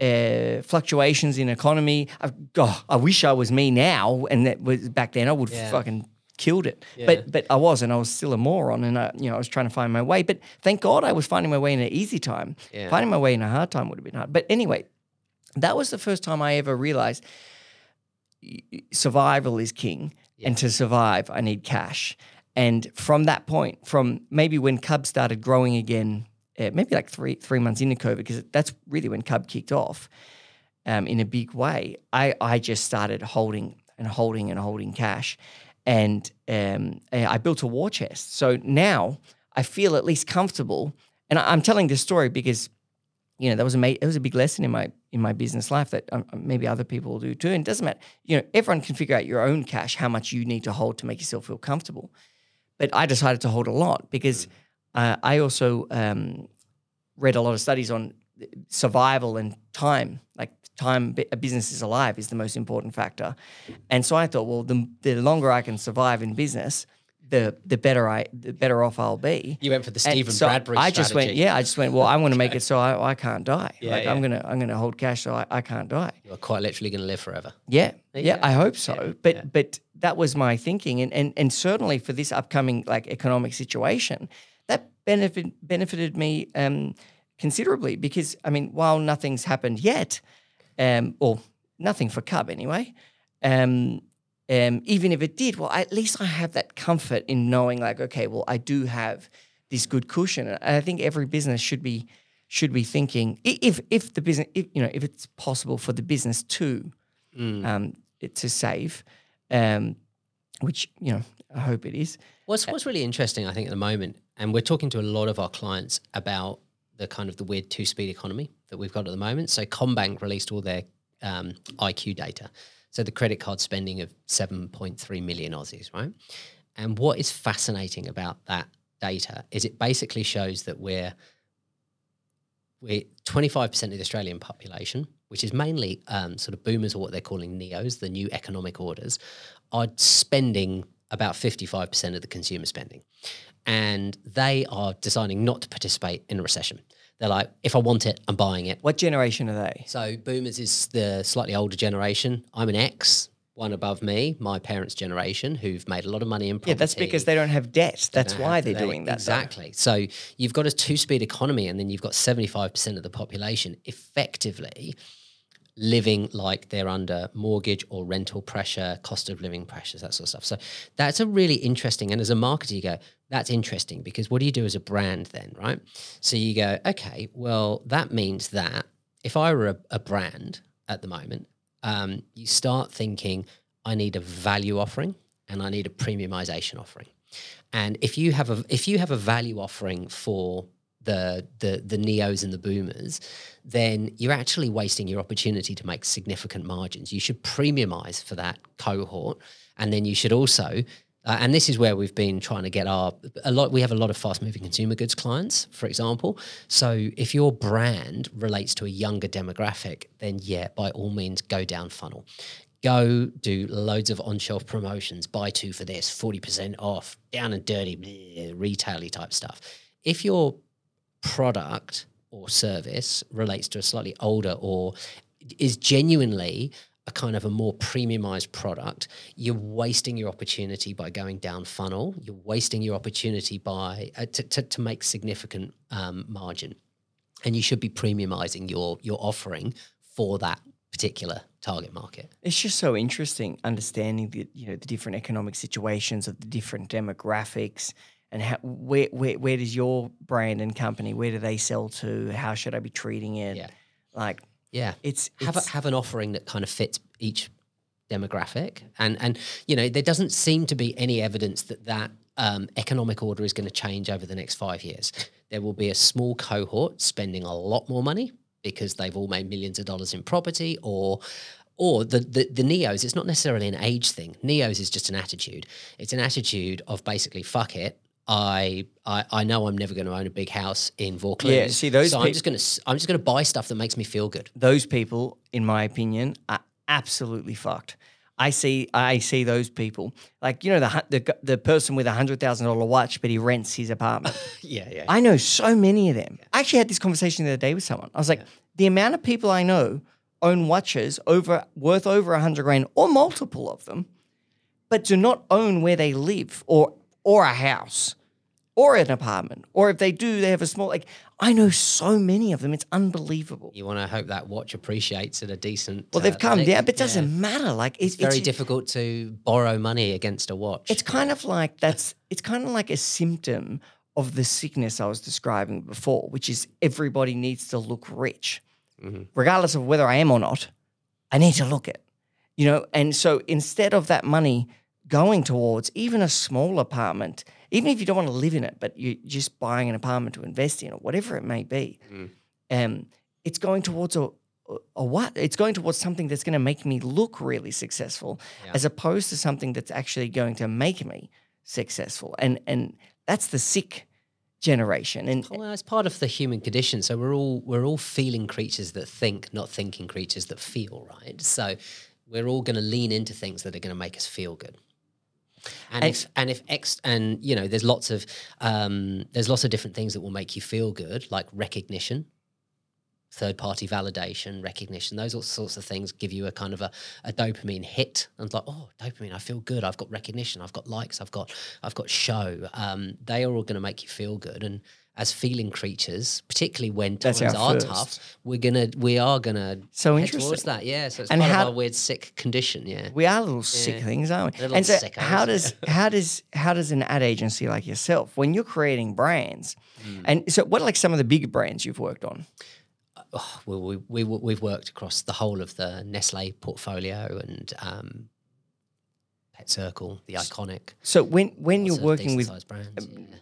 uh, fluctuations in economy. I, oh, I wish I was me now, and that was back then. I would Yeah. fucking killed it. Yeah. But but I was, and I was still a moron, and I, you know I was trying to find my way. But thank God I was finding my way in an easy time. Yeah. Finding my way in a hard time would have been hard. But anyway, that was the first time I ever realized survival is king, and to survive, I need cash. And from that point, from maybe when Cub started growing again, uh, maybe like three three months into COVID, because that's really when Cub kicked off um, in a big way. I I just started holding and holding and holding cash, and um, uh, I built a war chest. So now I feel at least comfortable. And I'm telling this story because you know that was a ma- it was a big lesson in my in my business life that um, maybe other people will do too. And it doesn't matter. You know, everyone can figure out your own cash, how much you need to hold to make yourself feel comfortable. But I decided to hold a lot because uh, I also um, read a lot of studies on survival and time. Like time, a business is alive is the most important factor. And so I thought, well, the, the longer I can survive in business, the the better I the better off I'll be. You went for the Steven so Bradbury I just went, yeah, I just went. Well, I want to make it so I, I can't die. Yeah, like yeah. I'm gonna I'm gonna hold cash so I, I can't die. You're quite literally going to live forever. Yeah, you yeah. I hope so. Yeah, but yeah. but that was my thinking, and and and certainly for this upcoming like economic situation, that benefit benefited me um, considerably because I mean, while nothing's happened yet, um, or nothing for Cub anyway, um, um, even if it did, well, at least I have that comfort in knowing, like, okay, well, I do have this good cushion, and I think every business should be should be thinking if if the business, if, you know, if it's possible for the business to Mm. um, it, to save, um, which you know I hope it is. What's what's really interesting, I think, at the moment, and we're talking to a lot of our clients about the kind of the weird two speed economy that we've got at the moment. So CommBank released all their um, IQ data, so the credit card spending of seven point three million Aussies, right? And what is fascinating about that data is it basically shows that we're we're 25% of the Australian population, which is mainly um, sort of boomers or what they're calling neos, the new economic orders, are spending about 55% of the consumer spending. And they are deciding not to participate in a recession. They're like, if I want it, I'm buying it. What generation are they? So boomers is the slightly older generation. I'm an X, one above me, my parents' generation, who've made a lot of money in property. Yeah, that's because they don't have debt. That's why they're to- doing that. though. Exactly. So you've got a two speed economy, and then you've got 75% of the population effectively living like they're under mortgage or rental pressure, cost of living pressures, that sort of stuff. So that's a really interesting. And as a marketer, you go, that's interesting because what do you do as a brand then, right? So you go, okay, well, that means that if I were a, a brand at the moment, um, you start thinking, I need a value offering and I need a premiumization offering. And if you have a if you have a value offering for the the the neos and the boomers, then you're actually wasting your opportunity to make significant margins. You should premiumize for that cohort, and then you should also. Uh, and this is where we've been trying to get our a lot. We have a lot of fast moving consumer goods clients, for example. So if your brand relates to a younger demographic, then yeah, by all means, go down funnel go do loads of on-shelf promotions buy two for this 40% off down and dirty retaily type stuff if your product or service relates to a slightly older or is genuinely a kind of a more premiumized product, you're wasting your opportunity by going down funnel. You're wasting your opportunity by uh, to, to, to, make significant um, margin, and you should be premiumizing your your offering for that particular target market. It's just so interesting understanding the you know the different economic situations of the different demographics and how where, where where does your brand and company where do they sell to? How should I be treating it? Yeah. Like yeah, it's, have a, have an offering that kind of fits each demographic, and and you know there doesn't seem to be any evidence that that um, economic order is going to change over the next five years. There will be a small cohort spending a lot more money because they've all made millions of dollars in property or or the, the, the neos it's not necessarily an age thing. Neos is just an attitude. It's an attitude of basically fuck it I, I I know I'm never going to own a big house in Vaucluse. Yeah, see those. So pe- I'm just going to I'm just going to buy stuff that makes me feel good. Those people, in my opinion, are absolutely fucked. I see I see those people like you know the the, the person with a hundred thousand dollar watch, but he rents his apartment. yeah, yeah. I know so many of them. I actually had this conversation the other day with someone. I was like, yeah. the amount of people I know own watches over worth over a hundred grand or multiple of them, but do not own where they live or or a house or an apartment. Or if they do, they have a small like I know so many of them. It's unbelievable. You want to hope that watch appreciates at a decent. Well, they've uh, come down, but it doesn't yeah. matter. Like it's, it's very it's, difficult to borrow money against a watch. It's kind of like that's. It's kind of like a symptom of the sickness I was describing before, which is everybody needs to look rich, mm-hmm. regardless of whether I am or not. I need to look it, you know. And so instead of that money going towards even a small apartment, even if you don't want to live in it, but you're just buying an apartment to invest in or whatever it may be, mm. um, it's going towards a, a what? It's going towards something that's going to make me look really successful, yeah. as opposed to something that's actually going to make me successful. And and that's the sick generation. And well, it's part of the human condition. So we're all we're all feeling creatures that think, not thinking creatures that feel. Right. So we're all going to lean into things that are going to make us feel good. And, if and if ex and you know there's lots of um, there's lots of different things that will make you feel good, like recognition, third party validation, recognition, those all sorts of things give you a kind of a, a dopamine hit. And it's like, oh, dopamine, I feel good. I've got recognition. I've got likes. I've got I've got show. Um, they are all going to make you feel good. And as feeling creatures, particularly when times are first. tough, we're gonna we are gonna so head towards that. Yeah, so it's and part how, of our weird sick condition. Yeah, we are little sick things, aren't we? And so how does how does how does an ad agency like yourself, when you're creating brands, mm. and so what are like some of the bigger brands you've worked on? Oh, well, we, we we've worked across the whole of the Nestle portfolio and um, Pet Circle, the iconic. So when when you're working with brands, um, yeah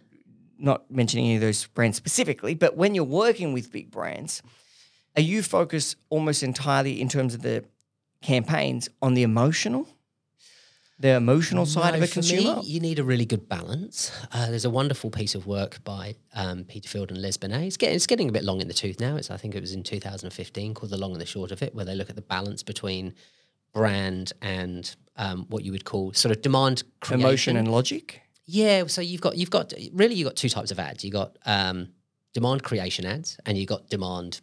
not mentioning any of those brands specifically, but when you're working with big brands, are you focused almost entirely in terms of the campaigns on the emotional? The emotional side no, of a consumer? Me, you need a really good balance. Uh, there's a wonderful piece of work by um, Peter Field and Les Binet. It's getting, it's getting a bit long in the tooth now. It's, I think it was in 2015 called The Long and the Short of It, where they look at the balance between brand and um, what you would call sort of demand creation. Emotion and logic? Yeah, so you've got you've got really you've got two types of ads. You've got um, demand creation ads and you've got demand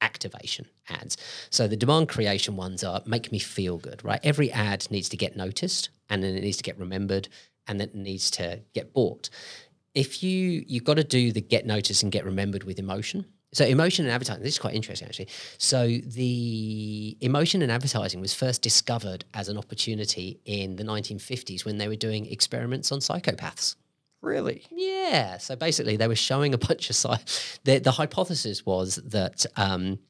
activation ads. So the demand creation ones are make me feel good, right? Every ad needs to get noticed and then it needs to get remembered and then it needs to get bought. If you you've got to do the get noticed and get remembered with emotion. So emotion and advertising. This is quite interesting, actually. So the emotion and advertising was first discovered as an opportunity in the 1950s when they were doing experiments on psychopaths. Really? Yeah. So basically, they were showing a bunch of sci- the the hypothesis was that. Um,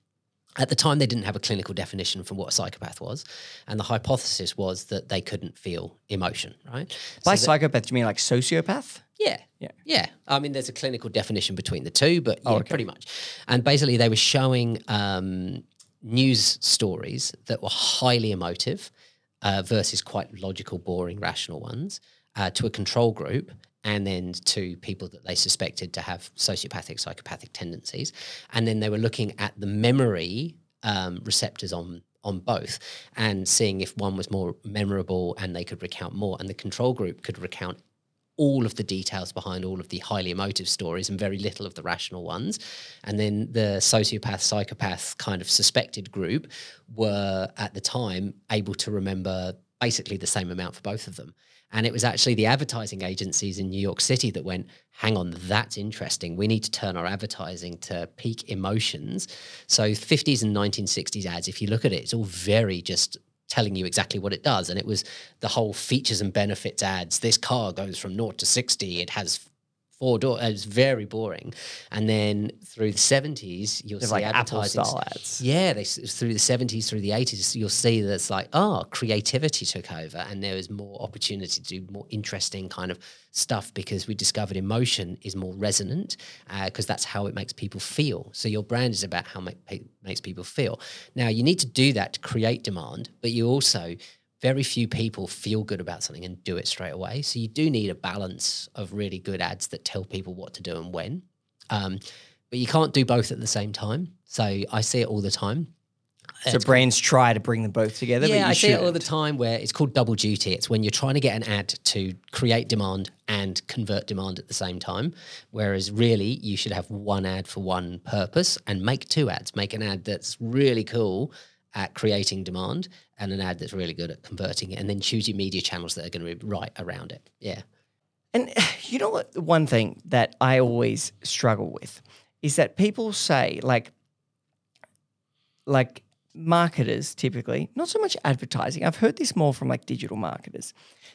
at the time, they didn't have a clinical definition for what a psychopath was, and the hypothesis was that they couldn't feel emotion. Right? By So that- psychopath, do you mean like sociopath? yeah. Yeah. Yeah. I mean, there's a clinical definition between the two, but yeah, Oh, okay. pretty much. And basically, they were showing um, news stories that were highly emotive uh, versus quite logical, boring, rational ones uh, to a control group. And then to people that they suspected to have sociopathic, psychopathic tendencies. And then they were looking at the memory um, receptors on on both and seeing if one was more memorable and they could recount more. And the control group could recount all of the details behind all of the highly emotive stories and very little of the rational ones. And then the sociopath, psychopath kind of suspected group were at the time able to remember basically the same amount for both of them. And it was actually the advertising agencies in New York City that went, hang on, that's interesting. We need to turn our advertising to peak emotions. So 50s and 1960s ads, if you look at it, it's all very just telling you exactly what it does. And it was the whole features and benefits ads. This car goes from naught to 60. It has four doors. Uh, it's very boring. And then through the 70s, you'll They're see like Apple advertising. style ads. Yeah, they, through the 70s, through the 80s, you'll see that it's like, oh, creativity took over and there was more opportunity to do more interesting kind of stuff because we discovered emotion is more resonant uh, because that's how it makes people feel. So your brand is about how make, makes people feel. Now, you need to do that to create demand, but you also, very few people feel good about something and do it straight away. So you do need a balance of really good ads that tell people what to do and when. Um, but you can't do both at the same time. So I see it all the time. So brands try to bring them both together. Yeah, I see it all the time where it's called double duty. It's when you're trying to get an ad to create demand and convert demand at the same time. Whereas really, you should have one ad for one purpose and make two ads. Make an ad that's really cool at creating demand and an ad that's really good at converting it. And then choose your media channels that are going to be right around it. Yeah. And you know what? One thing that I always struggle with is that people say, like, like marketers typically, not so much advertising. I've heard this more from like digital marketers.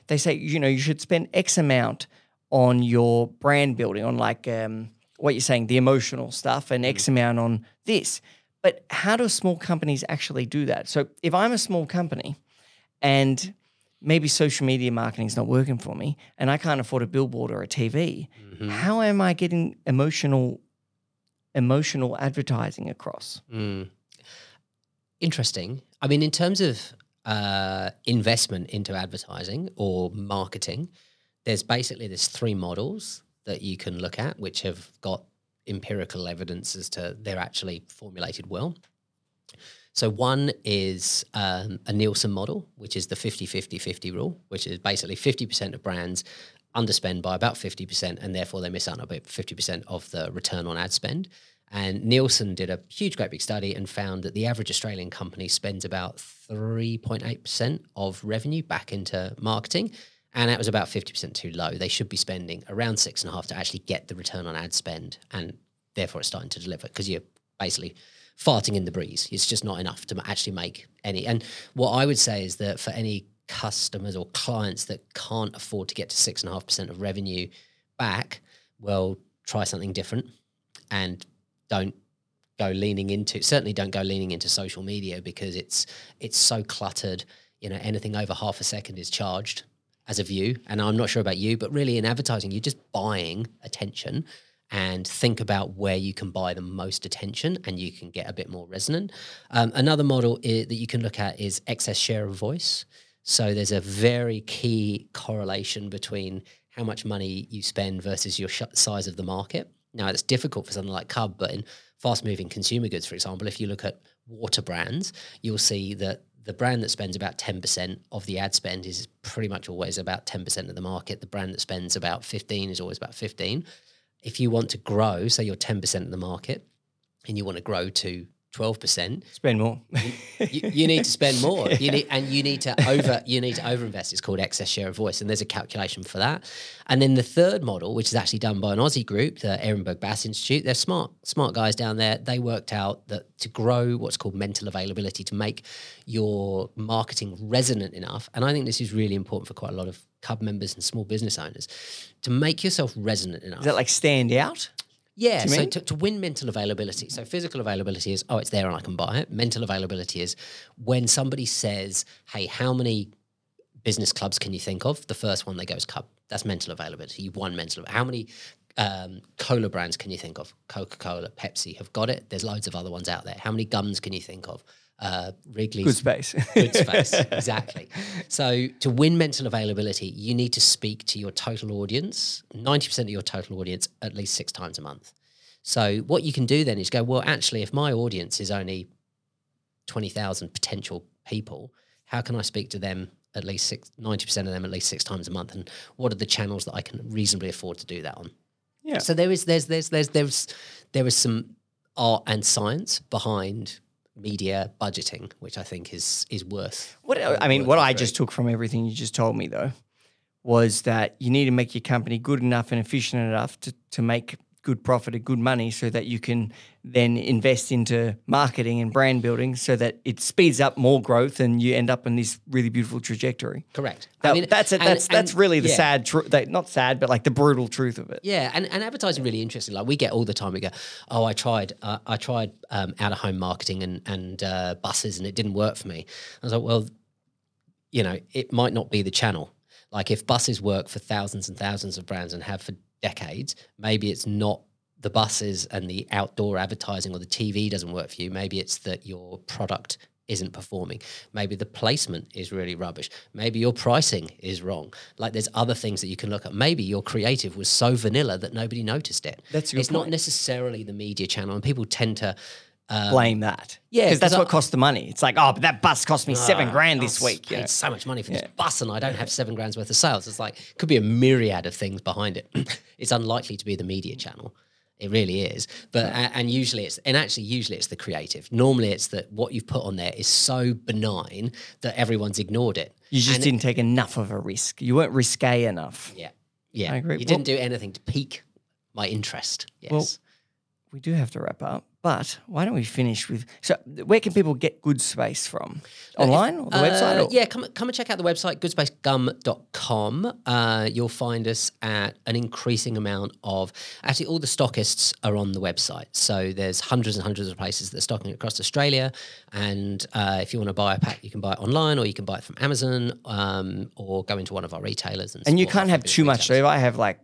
They say, you know, you should spend X amount on your brand building, on like um, what you're saying, the emotional stuff, and X amount on this. But how do small companies actually do that? So if I'm a small company and maybe social media marketing is not working for me and I can't afford a billboard or a TV, Mm-hmm. how am I getting emotional emotional advertising across? Mm. Interesting. I mean, in terms of uh, investment into advertising or marketing, there's basically there's three models that you can look at, which have got empirical evidence as to they're actually formulated well. So one is um, a Nielsen model, which is the 50-50-50 rule, which is basically 50% of brands underspend by about 50% and therefore they miss out on about 50% of the return on ad spend. And Nielsen did a huge, great big study and found that the average Australian company spends about 3.8% of revenue back into marketing. And that was about 50% too low. They should be spending around six and a half to actually get the return on ad spend. And therefore it's starting to deliver because you're basically farting in the breeze. It's just not enough to actually make any. And what I would say is that for any customers or clients that can't afford to get to six and a half percent of revenue back, well, try something different and don't go leaning into certainly don't go leaning into social media because it's it's so cluttered. You know, anything over half a second is charged as a view. And I'm not sure about you, but really in advertising, you're just buying attention and think about where you can buy the most attention and you can get a bit more resonant. Um, another model i- that you can look at is excess share of voice. So there's a very key correlation between how much money you spend versus your sh- size of the market. Now it's difficult for something like Cub, but in fast-moving consumer goods, for example, if you look at water brands, you'll see that the brand that spends about 10% of the ad spend is pretty much always about 10% of the market. The brand that spends about 15 is always about 15. If you want to grow, say you're 10% of the market and you want to grow to twelve percent, Spend more. you, you need to spend more. You need and you need to over you need to overinvest. It's called excess share of voice, and there's a calculation for that. And then the third model, which is actually done by an Aussie group, the Ehrenberg Bass Institute, they're smart smart guys down there. They worked out that to grow what's called mental availability, to make your marketing resonant enough, and I think this is really important for quite a lot of Cub members and small business owners, to make yourself resonant enough. Is that like stand out? Yeah, so to, to win mental availability. So physical availability is, oh, it's there and I can buy it. Mental availability is when somebody says, hey, how many business clubs can you think of? The first one they go is Cub. That's mental availability. You've won mental. How many um, cola brands can you think of? Coca Cola, Pepsi have got it. There's loads of other ones out there. How many gums can you think of? Uh, Wrigley's Good space. good space. exactly. So to win mental availability, you need to speak to your total audience, 90% of your total audience, at least six times a month. So what you can do then is go, well, actually, if my audience is only 20,000 potential people, how can I speak to them at least six, 90% of them at least six times a month? And what are the channels that I can reasonably afford to do that on? Yeah. So there is, there's, there's, there's, there's, there is some art and science behind media budgeting, which I think is is worth. What I mean, what I just took from everything you just told me though was that you need to make your company good enough and efficient enough to, to make good profit and good money so that you can then invest into marketing and brand building so that it speeds up more growth and you end up in this really beautiful trajectory. correct. That, that's it. and- That's that's really the yeah. sad truth. Not sad, but like the brutal truth of it. Yeah, and, and advertising really interesting. Like we get all the time. We go, oh, I tried, uh, I tried um, out of home marketing and and uh, buses, and it didn't work for me. I was like, well, you know, it might not be the channel. Like if buses work for thousands and thousands of brands and have for decades, maybe it's not the buses and the outdoor advertising or the TV doesn't work for you. Maybe it's that your product isn't performing. Maybe the placement is really rubbish. Maybe your pricing is wrong. Like there's other things that you can look at. Maybe your creative was so vanilla that nobody noticed it. That's good It's not necessarily the media channel, and people tend to. Um, Blame that. yeah, because that's I- what costs the money. It's like, oh, but that bus cost me seven "Ah, grand this week. you know. so much money for this bus, and I don't have seven grand's worth of sales. It's like could be a myriad of things behind it. it's unlikely to be the media channel. It really is, but a- and usually it's and actually usually it's the creative. Normally it's that what you've put on there is so benign that everyone's ignored it. You just And didn't take enough of a risk. You weren't risque enough. yeah, yeah. I agree. You didn't do anything to pique my interest. Yes. Well, We do have to wrap up, but why don't we finish with? So, where can people get good space from? Online or the website? Uh, Or? yeah, come come and check out the website, goodspacegum.com. Uh, you'll find us at an increasing amount of actually all the stockists are on the website. So there's hundreds and hundreds of places that are stocking across Australia. And uh, if you want to buy a pack, you can buy it online or you can buy it from Amazon um, or go into one of our retailers. And, And you can't have too much. So if I have like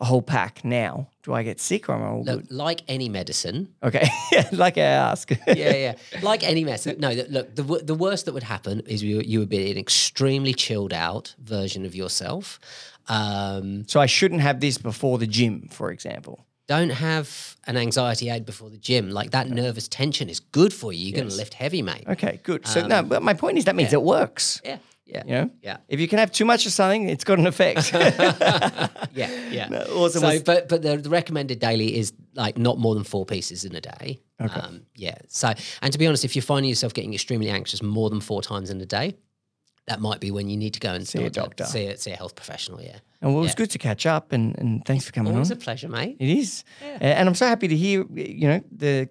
a whole pack now, do I get sick or am I all Look, good? like any medicine, Okay, like I ask. yeah, yeah. Like any medicine. No, look, the, the worst that would happen is you, you would be an extremely chilled out version of yourself. Um, so I shouldn't have this before the gym, for example. don't have an anxiety aid before the gym. Like that nervous tension is good for you. You're going to lift heavy, mate. Okay, good. So no, but my point is that means it works. Yeah, yeah, You know, yeah, if you can have too much of something, it's got an effect. yeah, yeah. No, awesome. So, but but the, the recommended daily is like not more than four pieces in a day. Okay. Um, yeah. So, and to be honest, if you're finding yourself getting extremely anxious more than four times in a day, that might be when you need to go and See a start to doctor. see a, see a health professional. Yeah. and well, it was Yeah. good to catch up, and, and thanks for coming Always on. a pleasure, mate. It is, A- and I'm so happy to hear you know the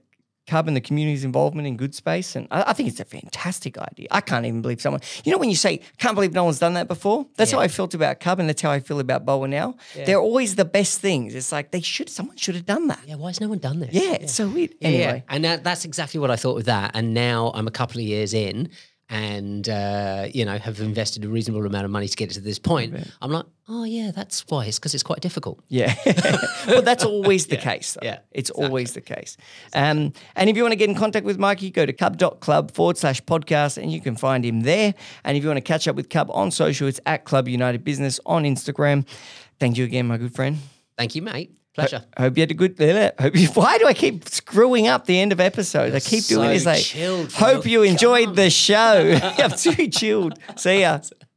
Cub and the community's involvement in Good Space, and I, I think it's a fantastic idea. I can't even believe someone, you know, when you say can't believe no one's done that before. That's how I felt about Cub, and that's how I feel about Boa now. They're always the best things. It's like they should, someone should have done that. Yeah. Why has no one done this? Yeah, it's so weird. Yeah, Anyway, and that, that's exactly what I thought with that. And now I'm a couple of years in, and uh, you know have invested a reasonable amount of money to get it to this point. I'm like, oh yeah, that's why. It's because it's quite difficult. Yeah. well, that's always the case. Though. yeah, It's always the case. Um, and if you want to get in contact with Mikey, go to cub.club forward slash podcast and you can find him there. And if you want to catch up with Cub on social, it's at Club United Business on Instagram. Thank you again, my good friend. Thank you, mate. Pleasure. I hope you had a good. Hope you, why do I keep screwing up the end of episodes? I keep doing so this. Like, chilled, hope you enjoyed the show. I'm too chilled. See ya.